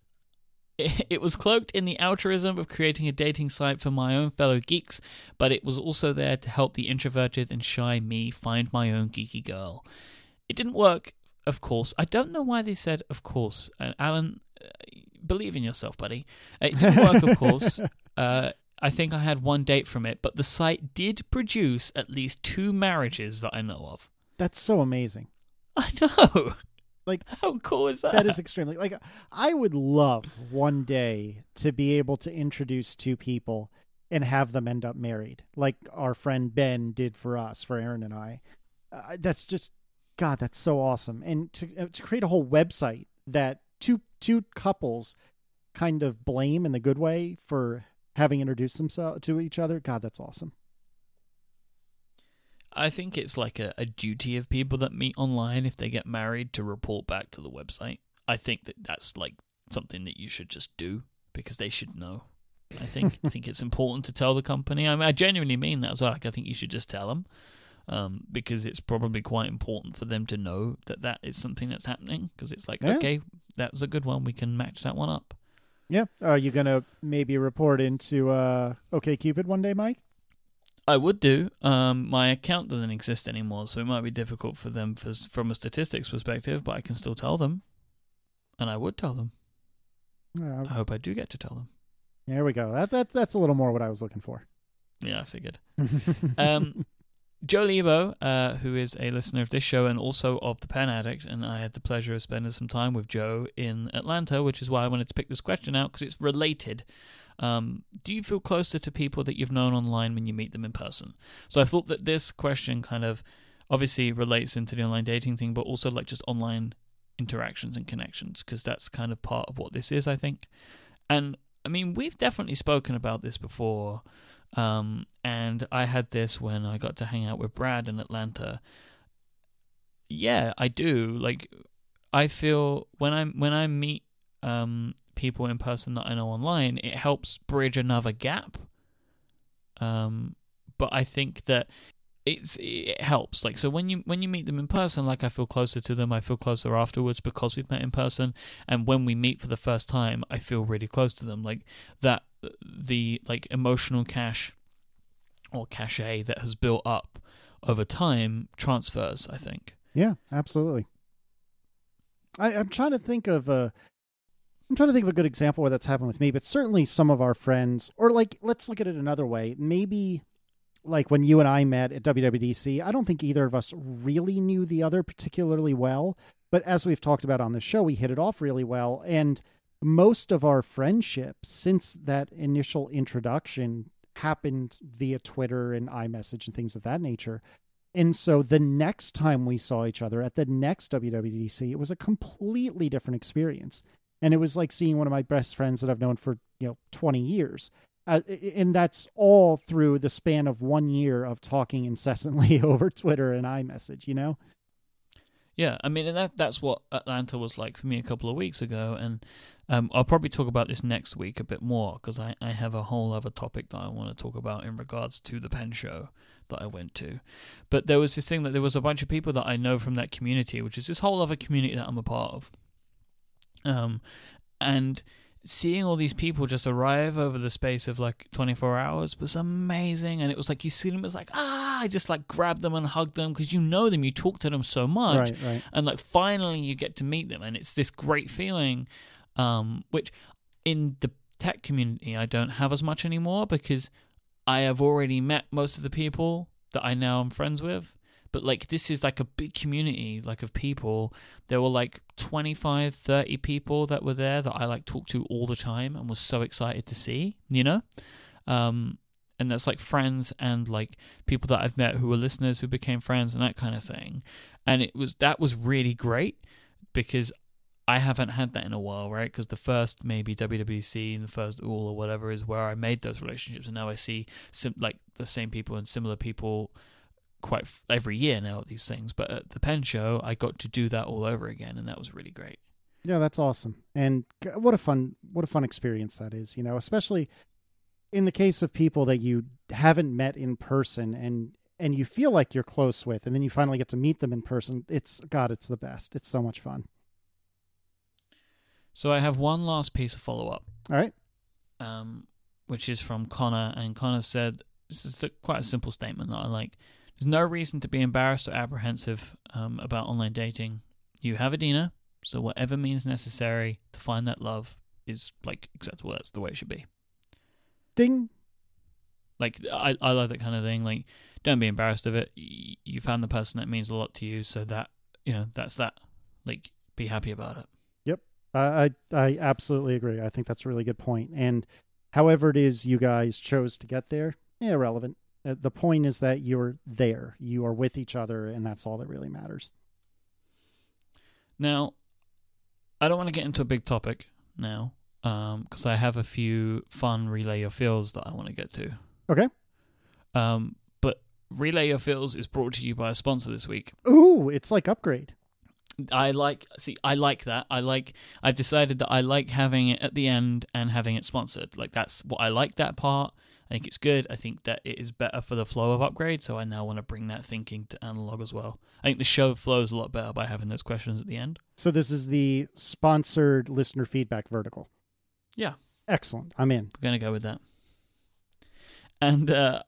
It, was cloaked in the altruism of creating a dating site for my own fellow geeks, but it was also there to help the introverted and shy me find my own geeky girl. It didn't work, of course. I don't know why they said of course. Uh, Alan, uh, believe in yourself, buddy. It didn't work, of course. Uh, I think I had one date from it, but the site did produce at least two marriages that I know of. That's so amazing. I know. Like how cool is that? that is extremely like I would love one day to be able to introduce two people and have them end up married, like our friend Ben did for us, for Erin and I. Uh, that's just God, that's so awesome. And to uh, to create a whole website that two two couples kind of blame in the good way for having introduced themselves to each other. God, that's awesome. I think it's like a, a duty of people that meet online if they get married to report back to the website. I think that that's like something that you should just do because they should know. I think I think it's important to tell the company. I mean, I genuinely mean that as well. Like, I think you should just tell them um, because it's probably quite important for them to know that that is something that's happening. Because it's like, Yeah. okay, that was a good one. We can match that one up. Yeah. Are you gonna maybe report into uh OkCupid one day, Mike? I would do. Um, my account doesn't exist anymore, so it might be difficult for them for, from a statistics perspective. But I can still tell them, and I would tell them. Uh, I hope I do get to tell them. there we go. That that that's a little more what I was looking for. Yeah, I figured. Um, Joe Lebo, uh, who is a listener of this show and also of The Pen Addict, and I had the pleasure of spending some time with Joe in Atlanta, which is why I wanted to pick this question out because it's related. Um, do you feel closer to people that you've known online when you meet them in person? So I thought that this question kind of obviously relates into the online dating thing, but also like just online interactions and connections because that's kind of part of what this is, I think. And I mean, we've definitely spoken about this before. Um, and I had this when I got to hang out with Brad in Atlanta. Yeah, I do. Like, I feel when I when I meet um, people in person that I know online, it helps bridge another gap. Um, but I think that it's it helps. Like, so when you when you meet them in person, like I feel closer to them. I feel closer afterwards because we've met in person. And when we meet for the first time, I feel really close to them. Like that, the like emotional cash or cachet that has built up over time transfers. I think. Yeah, absolutely. I, I'm trying to think of a. I'm trying to think of a good example where that's happened with me, but certainly some of our friends, or like, let's look at it another way. Maybe, like when you and I met at WWDC, I don't think either of us really knew the other particularly well, but as we've talked about on the show, we hit it off really well, and most of our friendship since that initial introduction happened via Twitter and iMessage and things of that nature. And so the next time we saw each other at the next WWDC, it was a completely different experience. And it was like seeing one of my best friends that I've known for, you know, 20 years. Uh, and that's all through the span of one year of talking incessantly over Twitter and iMessage, you know? Yeah, I mean, and that that's what Atlanta was like for me a couple of weeks ago, and um, I'll probably talk about this next week a bit more because I, I have a whole other topic that I want to talk about in regards to the pen show that I went to. But there was this thing that there was a bunch of people that I know from that community, which is this whole other community that I'm a part of. Um, and seeing all these people just arrive over the space of like 24 hours was amazing and it was like you see them it's like ah I just like grab them and hug them because you know them you talk to them so much Right, right. and like finally you get to meet them and it's this great feeling um which in the tech community I don't have as much anymore because I have already met most of the people that I now am friends with but like this is like a big community like of people. There were like 25 30 people that were there that I like talked to all the time and was so excited to see you know? Um and that's like friends and like people that I've met who were listeners who became friends and that kind of thing. And it was that was really great because I haven't had that in a while, right? Because the first maybe WWDC and the first All or whatever is where I made those relationships, and now I see sim- like the same people and similar people quite f- every year now at these things. But at the Pen Show, I got to do that all over again, and that was really great. Yeah, that's awesome. And what a fun what a fun experience that is, you know, especially in the case of people that you haven't met in person and and you feel like you're close with and then you finally get to meet them in person. It's god, it's the best. It's so much fun. So I have one last piece of follow up, All right. um, which is from Connor, and Connor said this is quite a simple statement that I like. There's no reason to be embarrassed or apprehensive um, about online dating. You have Adina, so whatever means necessary to find that love is like acceptable. That's the way it should be. Ding. Like I, I like that kind of thing. Like don't be embarrassed of it. You found the person that means a lot to you, so that you know that's that. Like be happy about it. I, I I absolutely agree. I think that's a really good point. And however it is you guys chose to get there, irrelevant. Uh, The point is that you're there. You are with each other, and that's all that really matters. Now, I don't want to get into a big topic now because I have a few fun relay your feels that I want to get to. Okay. Um, but relay your feels is brought to you by a sponsor this week. Ooh, it's like upgrade. I like see I like that. I like I've decided that I like having it at the end and having it sponsored. Like that's what I like that part. I think it's good. I think that it is better for the flow of upgrade, so I now want to bring that thinking to analog as well. I think the show flows a lot better by having those questions at the end. So this is the sponsored listener feedback vertical. Yeah. Excellent. I'm in. We're gonna go with that. And uh,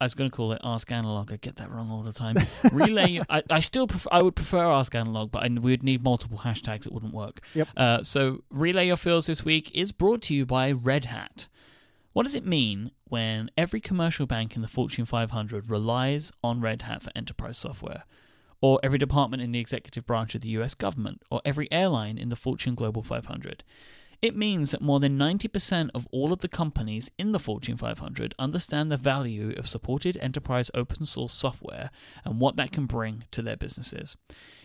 I was gonna call it Ask Analog. I get that wrong all the time. Relay. I, I still prefer. I would prefer Ask Analog, but I, we would need multiple hashtags. It wouldn't work. Yep. Uh, so Relay Your Feels this week is brought to you by Red Hat. What does it mean when every commercial bank in the Fortune 500 relies on Red Hat for enterprise software? Or every department in the executive branch of the US government? Or every airline in the Fortune Global 500? It means that more than 90% of all of the companies in the Fortune 500 understand the value of supported enterprise open source software and what that can bring to their businesses.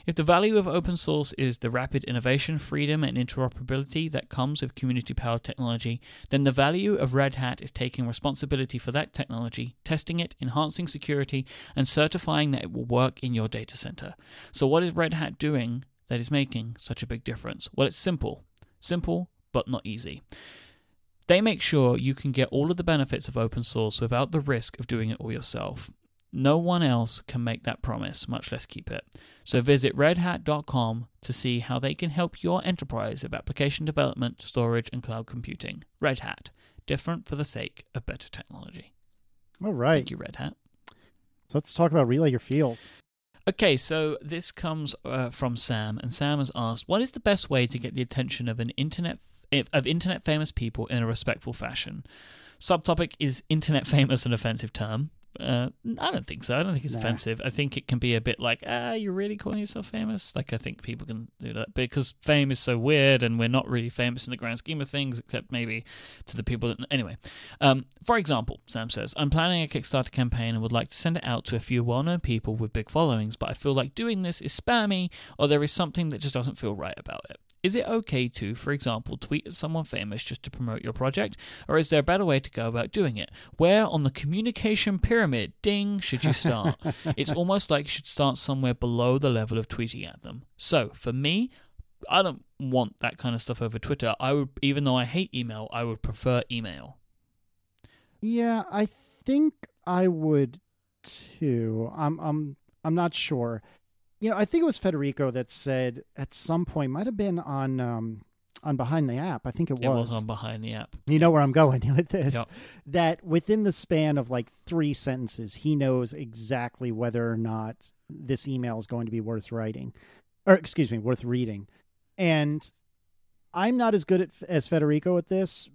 If the value of open source is the rapid innovation, freedom, and interoperability that comes with community powered technology, then the value of Red Hat is taking responsibility for that technology, testing it, enhancing security, and certifying that it will work in your data center. So, what is Red Hat doing that is making such a big difference? Well, it's simple. Simple, but not easy. They make sure you can get all of the benefits of open source without the risk of doing it all yourself. No one else can make that promise, much less keep it. So visit redhat.com to see how they can help your enterprise of application development, storage, and cloud computing. Red Hat, different for the sake of better technology. All right. Thank you, Red Hat. So let's talk about relay your feels. Okay, so this comes uh, from Sam, and Sam has asked, "What is the best way to get the attention of an internet of internet famous people in a respectful fashion?" Subtopic is internet famous an offensive term? Uh, I don't think so. I don't think it's Nah. offensive. I think it can be a bit like, ah, you're really calling yourself famous. Like I think people can do that because fame is so weird, and we're not really famous in the grand scheme of things, except maybe to the people that. Anyway, um, for example, Sam says, I'm planning a Kickstarter campaign and would like to send it out to a few well-known people with big followings, but I feel like doing this is spammy, or there is something that just doesn't feel right about it. Is it okay to, for example, tweet at someone famous just to promote your project, or is there a better way to go about doing it? Where on the communication pyramid, ding, should you start? it's almost like you should start somewhere below the level of tweeting at them. So, for me, I don't want that kind of stuff over Twitter. I would, even though I hate email, I would prefer email. Yeah, I think I would too. I'm I'm I'm not sure. You know, I think it was Federico that said at some point might have been on um on behind the app. I think it was. It was on behind the app. You know where I'm going with this. Yep. That within the span of like three sentences, he knows exactly whether or not this email is going to be worth writing, or excuse me, worth reading. And I'm not as good at, as Federico at this,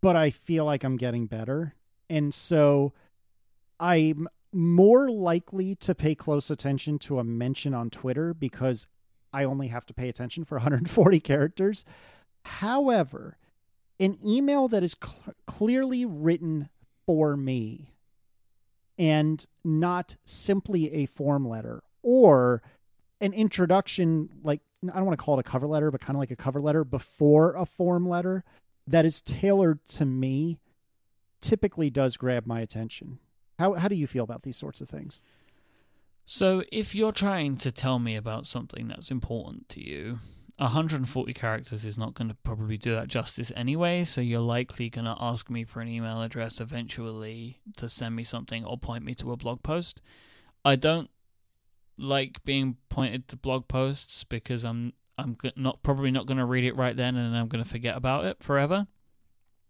but I feel like I'm getting better. And so I'm more likely to pay close attention to a mention on Twitter because I only have to pay attention for 140 characters. However, an email that is cl- clearly written for me and not simply a form letter or an introduction like I don't want to call it a cover letter but kind of like a cover letter before a form letter that is tailored to me typically does grab my attention. How how do you feel about these sorts of things? So, if you're trying to tell me about something that's important to you, 140 characters is not going to probably do that justice anyway. So, you're likely going to ask me for an email address eventually to send me something or point me to a blog post. I don't like being pointed to blog posts because I'm I'm not probably not going to read it right then, and I'm going to forget about it forever.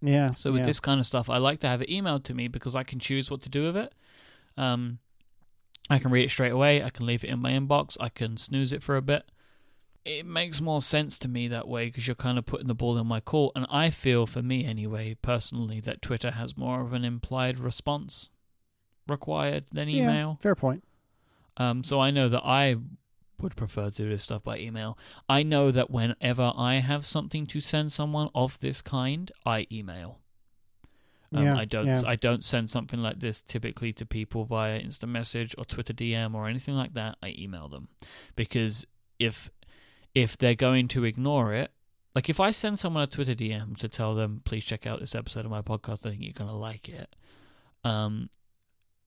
Yeah. So with yeah. this kind of stuff, I like to have it emailed to me because I can choose what to do with it. Um, I can read it straight away. I can leave it in my inbox. I can snooze it for a bit. It makes more sense to me that way because you're kind of putting the ball in my court. And I feel, for me anyway, personally, that Twitter has more of an implied response required than Yeah, email. fair point. Um, so I know that I would prefer to do this stuff by email. I know that whenever I have something to send someone of this kind, I email. Um, Yeah, I don't. yeah. I don't send something like this typically to people via instant message or Twitter DM or anything like that. I email them because if if they're going to ignore it, like if I send someone a Twitter DM to tell them, please check out this episode of my podcast, I think you're gonna like it, um,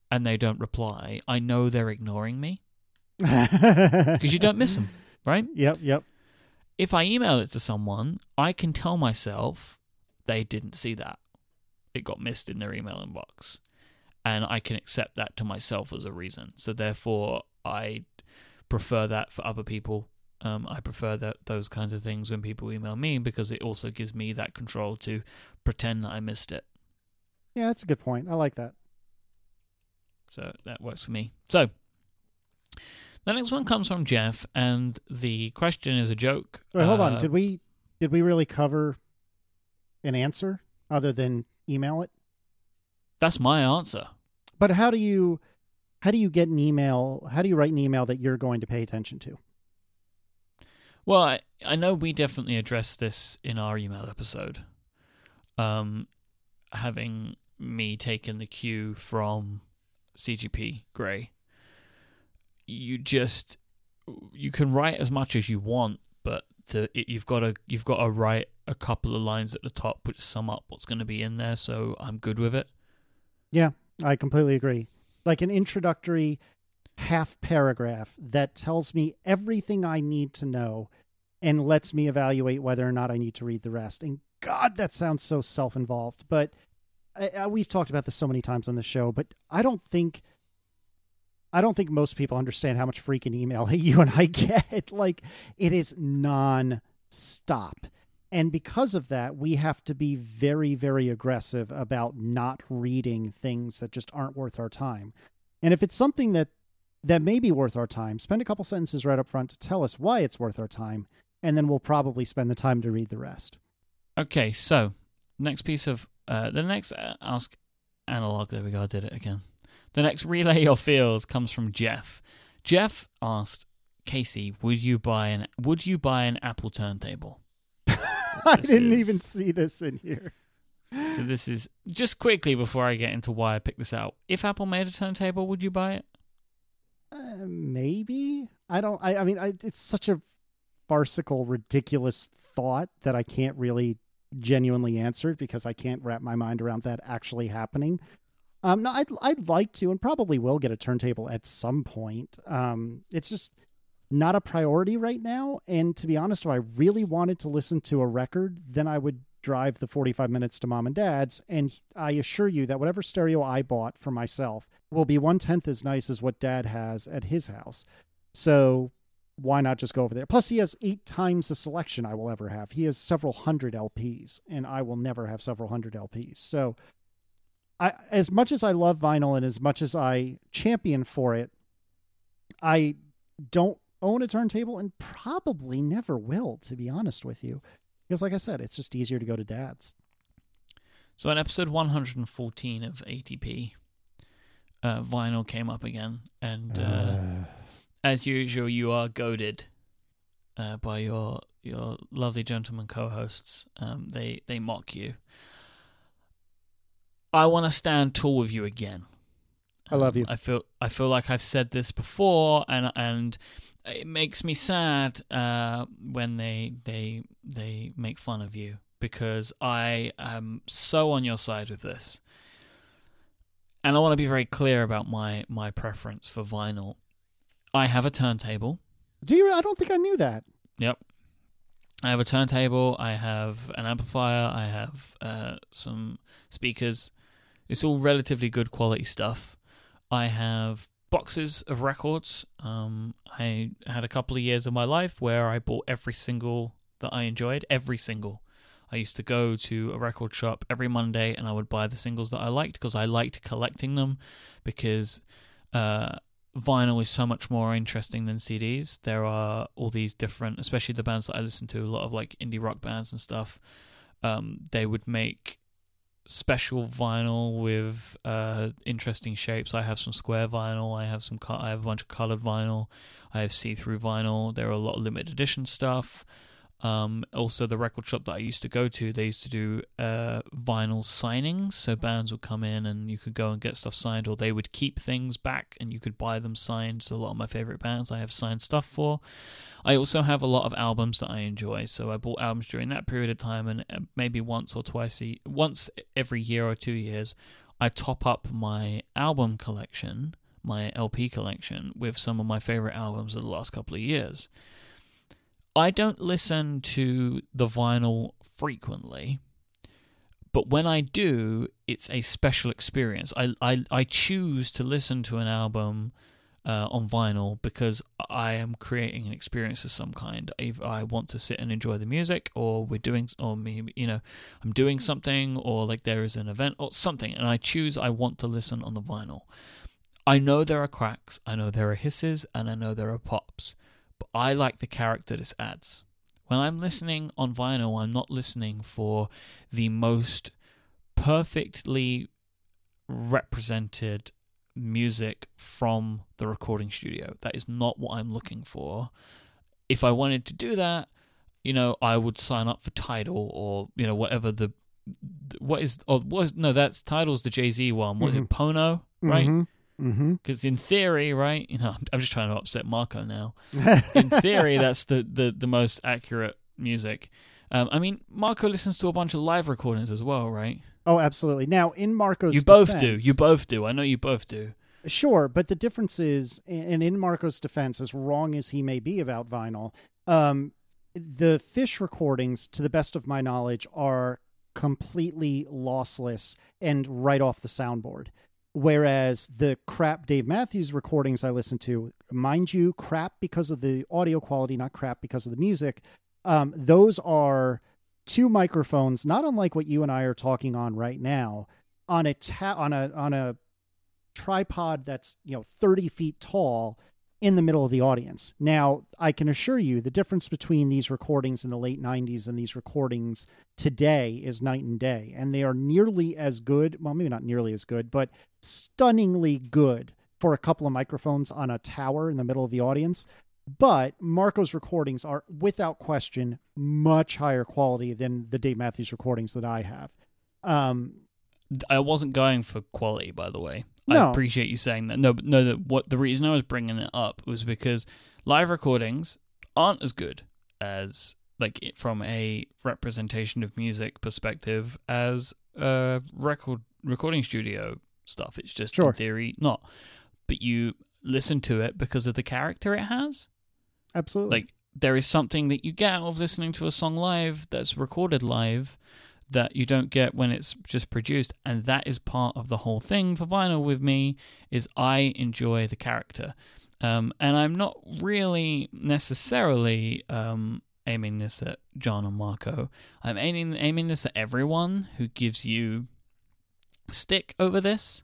and they don't reply, I know they're ignoring me because you don't miss them, right? Yep. Yep. If I email it to someone, I can tell myself they didn't see that. It got missed in their email inbox. And I can accept that to myself as a reason. So therefore, I prefer that for other people. Um, I prefer that those kinds of things when people email me because it also gives me that control to pretend that I missed it. Yeah, that's a good point. I like that. So that works for me. So the next one comes from Jeff, and the question is a joke. Wait, hold on. Uh, Did we did we really cover an answer other than email it? That's my answer. But how do you how do you get an email? How do you write an email that you're going to pay attention to? Well, I, I know we definitely addressed this in our email episode. Um, having me taken the cue from CGP Grey, you just you can write as much as you want, but it, you've got to you've got to write a couple of lines at the top which sum up what's going to be in there. So I'm good with it. Yeah, I completely agree. Like an introductory half paragraph that tells me everything I need to know and lets me evaluate whether or not I need to read the rest. And God, that sounds so self involved. But I, I, we've talked about this so many times on the show, but I don't think. I don't think most people understand how much freaking email you and I get. Like, it is non stop. And because of that, we have to be very, very aggressive about not reading things that just aren't worth our time. And if it's something that that may be worth our time, spend a couple sentences right up front to tell us why it's worth our time, and then we'll probably spend the time to read the rest. Okay, so next piece of uh, the next uh, ask analog. There we go. I did it again. The next relay your feels comes from Jeff. Jeff asked Casey, "Would you buy an Would you buy an Apple turntable?" I didn't is- even see this in here. So this is just quickly before I get into why I picked this out. If Apple made a turntable, would you buy it? Uh, maybe I don't. I, I mean, I, it's such a farcical, ridiculous thought that I can't really genuinely answer it because I can't wrap my mind around that actually happening. Um, no, I'd I'd like to and probably will get a turntable at some point. Um, it's just not a priority right now. And to be honest, if I really wanted to listen to a record, then I would drive the 45 minutes to mom and dad's. And I assure you that whatever stereo I bought for myself will be one tenth as nice as what dad has at his house. So why not just go over there? Plus, he has eight times the selection I will ever have. He has several hundred LPs, and I will never have several hundred LPs. So, I as much as I love vinyl and as much as I champion for it, I don't own a turntable and probably never will, to be honest with you. Because, like I said, it's just easier to go to dad's. So in episode 114 of ATP, uh, vinyl came up again, and uh, as usual, you are goaded uh, by your your lovely gentleman co-hosts. Um, they they mock you. I want to stand tall with you again. I love Um, you. I feel I feel like I've said this before, and and it makes me sad uh, when they they they make fun of you because I am so on your side with this, and I want to be very clear about my my preference for vinyl. I have a turntable. Do you? I don't think I knew that. Yep. I have a turntable. I have an amplifier. I have uh, some speakers. It's all relatively good quality stuff. I have boxes of records. Um, I had a couple of years of my life where I bought every single that I enjoyed, every single. I used to go to a record shop every Monday and I would buy the singles that I liked because I liked collecting them because uh, vinyl is so much more interesting than CDs. There are all these different, especially the bands that I listen to, a lot of like indie rock bands and stuff. Um, they would make special vinyl with uh, interesting shapes. I have some square vinyl. I have some. I have a bunch of colored vinyl. I have see-through vinyl. There are a lot of limited edition stuff. Um, also, the record shop that I used to go to, they used to do uh, vinyl signings. So bands would come in and you could go and get stuff signed, or they would keep things back and you could buy them signed. So a lot of my favorite bands I have signed stuff for. I also have a lot of albums that I enjoy. So I bought albums during that period of time, and uh, maybe once or twice, a, once every year or two years, I top up my album collection, my LP collection, with some of my favorite albums of the last couple of years. I don't listen to the vinyl frequently, but when I do, it's a special experience. I I, I choose to listen to an album uh, on vinyl because I am creating an experience of some kind. Either I want to sit and enjoy the music, or we're doing, or maybe you know, I'm doing something, or like there is an event or something, and I choose I want to listen on the vinyl. I know there are cracks, I know there are hisses, and I know there are pops but I like the character this adds. When I'm listening on vinyl, I'm not listening for the most perfectly represented music from the recording studio. That is not what I'm looking for. If I wanted to do that, you know, I would sign up for Tidal or you know whatever the what is or what is no that's Tidal's the Jay Z one. What mm-hmm. is it, Pono, right? Mm-hmm. Because mm-hmm. in theory, right, you know, I'm just trying to upset Marco now. in theory, that's the, the, the most accurate music. Um, I mean, Marco listens to a bunch of live recordings as well, right? Oh, absolutely. Now, in Marco's you defense, both do. You both do. I know you both do. Sure, but the difference is, and in Marco's defense, as wrong as he may be about vinyl, um, the Phish recordings, to the best of my knowledge, are completely lossless and right off the soundboard. Whereas the crap Dave Matthews recordings I listen to, mind you, crap because of the audio quality, not crap because of the music. Um, those are two microphones, not unlike what you and I are talking on right now, on a ta- on a on a tripod that's you know 30 feet tall in the middle of the audience. Now, I can assure you the difference between these recordings in the late 90s and these recordings today is night and day. And they are nearly as good, well, maybe not nearly as good, but stunningly good for a couple of microphones on a tower in the middle of the audience. But Marco's recordings are, without question, much higher quality than the Dave Matthews recordings that I have. Um, I wasn't going for quality, by the way. No. I appreciate you saying that. No, but no. That what the reason I was bringing it up was because live recordings aren't as good as like from a representation of music perspective as a record recording studio stuff. It's just sure. in theory not. But you listen to it because of the character it has. Absolutely. Like there is something that you get out of listening to a song live that's recorded live that you don't get when it's just produced. And that is part of the whole thing for vinyl with me is i enjoy the character. Um, and i'm not really necessarily um, aiming this at john and marco. I'm aiming, aiming this at everyone who gives you stick over this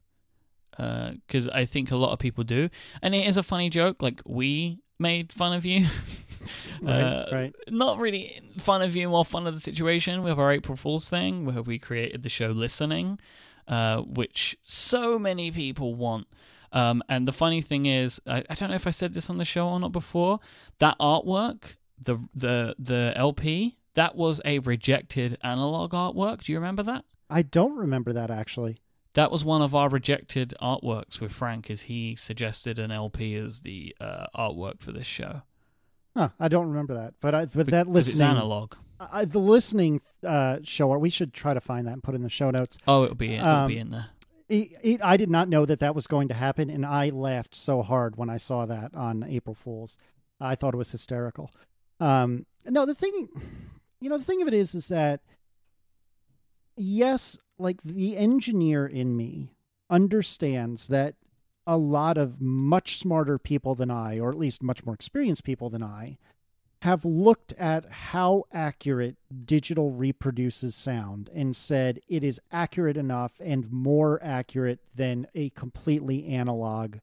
because uh, i think a lot of people do. And it is a funny joke like we made fun of you right, uh, right. Not really fun of you, more fun of the situation We have our April Fool's thing, where we created the show Listening, uh, which so many people want. Um, and the funny thing is, I, I, don't know if I said this on the show or not before. That artwork, the the the LP, that was a rejected analog artwork. Do you remember that? I don't remember that actually. That was one of our rejected artworks with Frank, as he suggested an LP as the uh, artwork for this show. Huh, I don't remember that, but I, but that listening it's analog. I, the listening uh, show. We should try to find that and put in the show notes. Oh, it'll be it'll um, be in there. It, it, I did not know that that was going to happen, and I laughed so hard when I saw that on April Fools. I thought it was hysterical. Um, no, the thing, you know, the thing of it is, is that yes, like the engineer in me understands that a lot of much smarter people than I, or at least much more experienced people than I, have looked at how accurate digital reproduces sound and said it is accurate enough and more accurate than a completely analog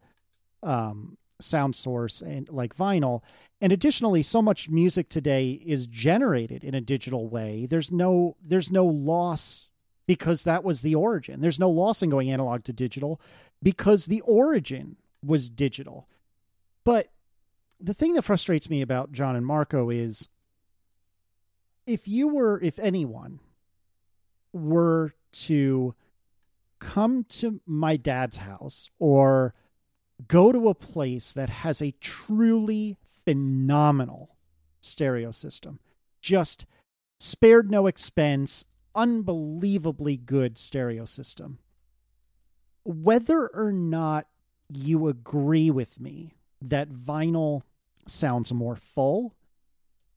um, sound source and like vinyl. And additionally, so much music today is generated in a digital way. There's no there's no loss because that was the origin. There's no loss in going analog to digital because the origin was digital. But the thing that frustrates me about John and Marco is if you were, if anyone were to come to my dad's house or go to a place that has a truly phenomenal stereo system, just spared no expense, unbelievably good stereo system. Whether or not you agree with me that vinyl sounds more full.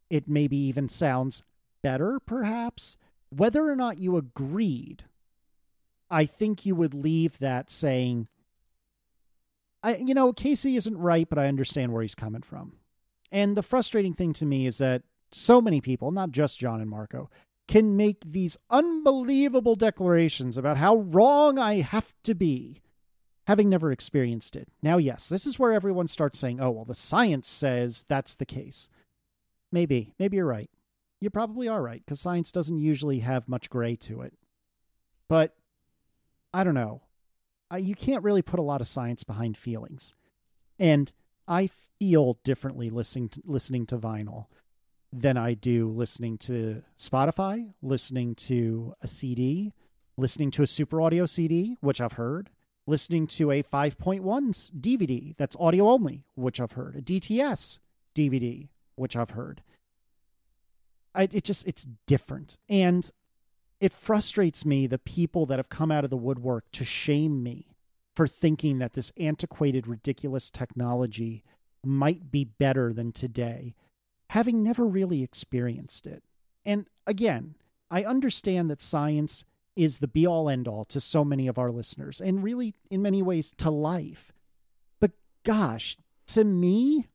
It maybe even sounds better, perhaps. Whether or not you agreed, I think you would leave that saying, I, you know, Casey isn't right, but I understand where he's coming from. And the frustrating thing to me is that so many people, not just John and Marco, can make these unbelievable declarations about how wrong I have to be having never experienced it. Now, yes, this is where everyone starts saying, oh, well, the science says that's the case. Maybe. Maybe you're right. You probably are right, because science doesn't usually have much gray to it. But I don't know. I, you can't really put a lot of science behind feelings. And I feel differently listening to, listening to vinyl than I do listening to Spotify, listening to a CD, listening to a super audio CD, which I've heard, listening to a 5.1 DVD that's audio only, which I've heard, a DTS DVD, which I've heard. I, it just, it's different. And it frustrates me the people that have come out of the woodwork to shame me for thinking that this antiquated, ridiculous technology might be better than today, having never really experienced it. And again, I understand that science is the be all end all to so many of our listeners and really, in many ways, to life. But gosh, to me,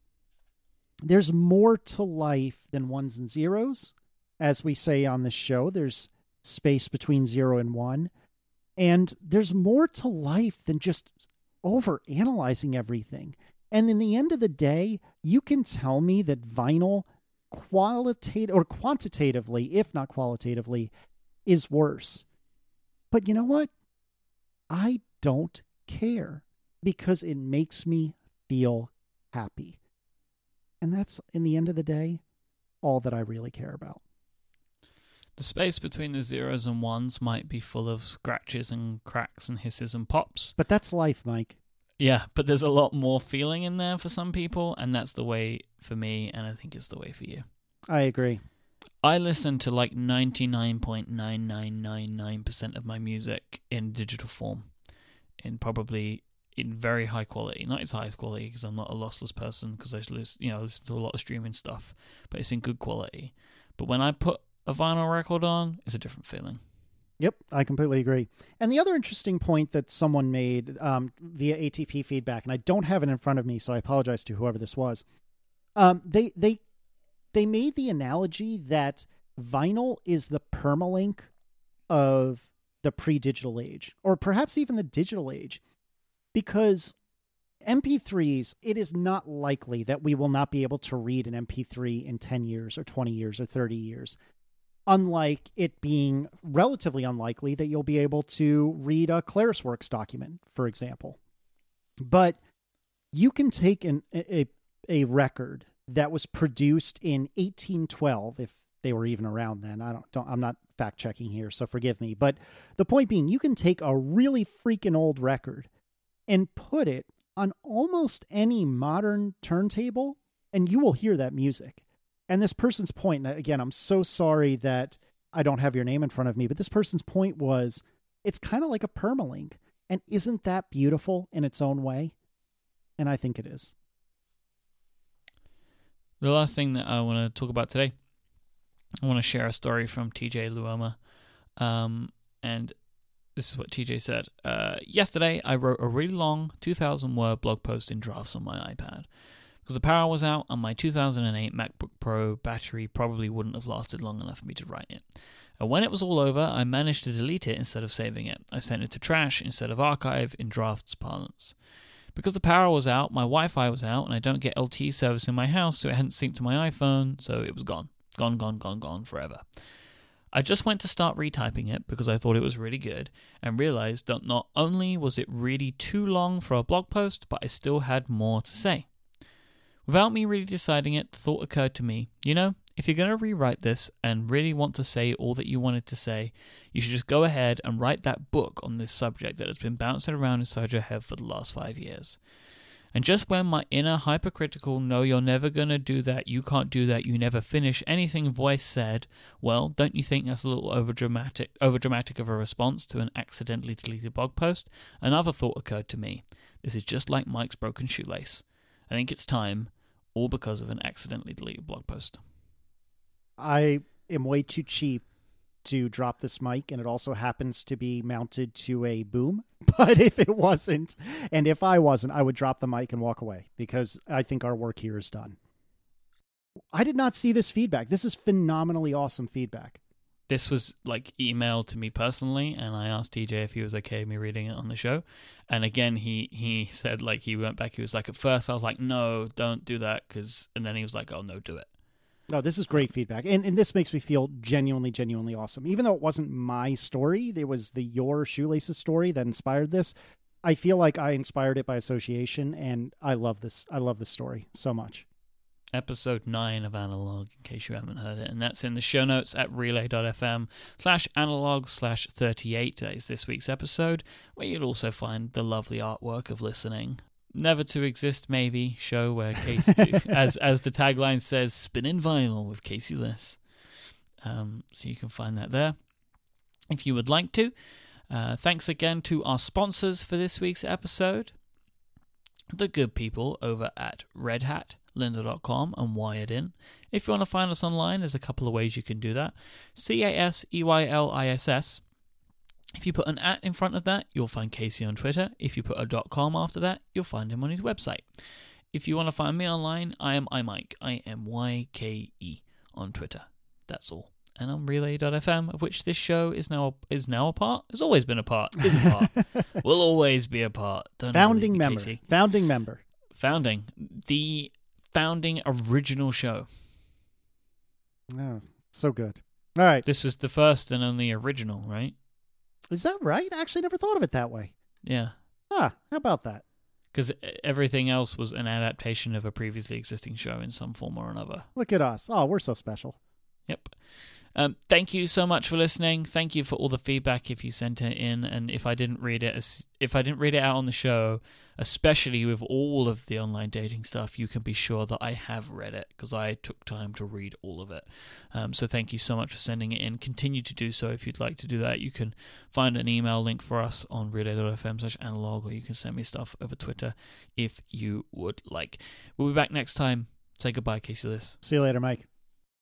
there's more to life than ones and zeros. As we say on this show, there's space between zero and one. And there's more to life than just over analyzing everything. And in the end of the day, you can tell me that vinyl qualitative or quantitatively, if not qualitatively, is worse. But you know what? I don't care because it makes me feel happy. And that's, in the end of the day, all that I really care about. The space between the zeros and ones might be full of scratches and cracks and hisses and pops. But that's life, Mike. Yeah, but there's a lot more feeling in there for some people, and that's the way for me, and I think it's the way for you. I agree. I listen to like 99.9999% of my music in digital form, in probably in very high quality. Not its highest quality because I'm not a lossless person because I listen, you know, listen to a lot of streaming stuff, but it's in good quality. But when I put a vinyl record on, it's a different feeling. Yep, I completely agree. And the other interesting point that someone made um, via ATP feedback, and I don't have it in front of me, so I apologize to whoever this was. Um, they they they made the analogy that vinyl is the permalink of the pre-digital age or perhaps even the digital age because MP3s it is not likely that we will not be able to read an MP3 in 10 years or 20 years or 30 years unlike it being relatively unlikely that you'll be able to read a ClarisWorks document for example. But you can take an, a a record that was produced in 1812 if they were even around then. I don't, don't i'm not fact checking here so forgive me. But the point being you can take a really freaking old record and put it on almost any modern turntable and you will hear that music and this person's point again i'm so sorry that i don't have your name in front of me but this person's point was it's kind of like a permalink and isn't that beautiful in its own way and i think it is the last thing that I want to talk about today, I want to share a story from TJ Luoma. Um, and this is what TJ said. Uh, yesterday, I wrote a really long 2,000 word blog post in drafts on my iPad. Because the power was out, and my 2008 MacBook Pro battery probably wouldn't have lasted long enough for me to write it. And when it was all over, I managed to delete it instead of saving it. I sent it to trash instead of archive in drafts parlance. Because the power was out, my Wi Fi was out, and I don't get LTE service in my house, so it hadn't synced to my iPhone, so it was gone. Gone, gone, gone, gone forever. I just went to start retyping it because I thought it was really good and realized that not only was it really too long for a blog post, but I still had more to say. Without me really deciding it, the thought occurred to me you know, if you're going to rewrite this and really want to say all that you wanted to say, you should just go ahead and write that book on this subject that has been bouncing around inside your head for the last five years. And just when my inner hypercritical, no, you're never going to do that, you can't do that, you never finish anything voice said, well, don't you think that's a little overdramatic, overdramatic of a response to an accidentally deleted blog post? Another thought occurred to me. This is just like Mike's broken shoelace. I think it's time, all because of an accidentally deleted blog post. I am way too cheap to drop this mic, and it also happens to be mounted to a boom. But if it wasn't, and if I wasn't, I would drop the mic and walk away because I think our work here is done. I did not see this feedback. This is phenomenally awesome feedback. This was like emailed to me personally, and I asked TJ if he was okay with me reading it on the show. And again, he he said like he went back. He was like, at first I was like, no, don't do that, because, and then he was like, oh no, do it. No, this is great feedback, and and this makes me feel genuinely, genuinely awesome. Even though it wasn't my story, there was the your shoelaces story that inspired this. I feel like I inspired it by association, and I love this. I love this story so much. Episode 9 of Analog, in case you haven't heard it, and that's in the show notes at relay.fm slash analog slash 38. That is this week's episode, where you'll also find the lovely artwork of listening never to exist maybe show where Casey, as as the tagline says, spinning vinyl with Casey Liss. Um, so you can find that there if you would like to. Uh, thanks again to our sponsors for this week's episode, the good people over at Red Hat. Lynda.com and Wired In. If you want to find us online, there's a couple of ways you can do that. C A S E Y L I S S if you put an at in front of that, you'll find Casey on Twitter. If you put a dot .com after that, you'll find him on his website. If you want to find me online, I am iMyke, I M Y K E on Twitter. That's all. And on relay.fm, of which this show is now is now a part. Has always been a part. Is a part. Will always be a part. Don't founding member. Casey. Founding member. Founding. The founding original show. Oh, so good. All right. This was the first and only original, right? Is that right? I actually never thought of it that way. Yeah. Ah, how about that? Because everything else was an adaptation of a previously existing show in some form or another. Look at us. Oh, we're so special. Yep. Um, thank you so much for listening. Thank you for all the feedback if you sent it in, and if I didn't read it, if I didn't read it out on the show, especially with all of the online dating stuff, you can be sure that I have read it because I took time to read all of it. Um, so thank you so much for sending it in. Continue to do so if you'd like to do that. You can find an email link for us on relay.fm slash analog, or you can send me stuff over Twitter if you would like. We'll be back next time. Say goodbye, Casey Liss. See you later, Mike.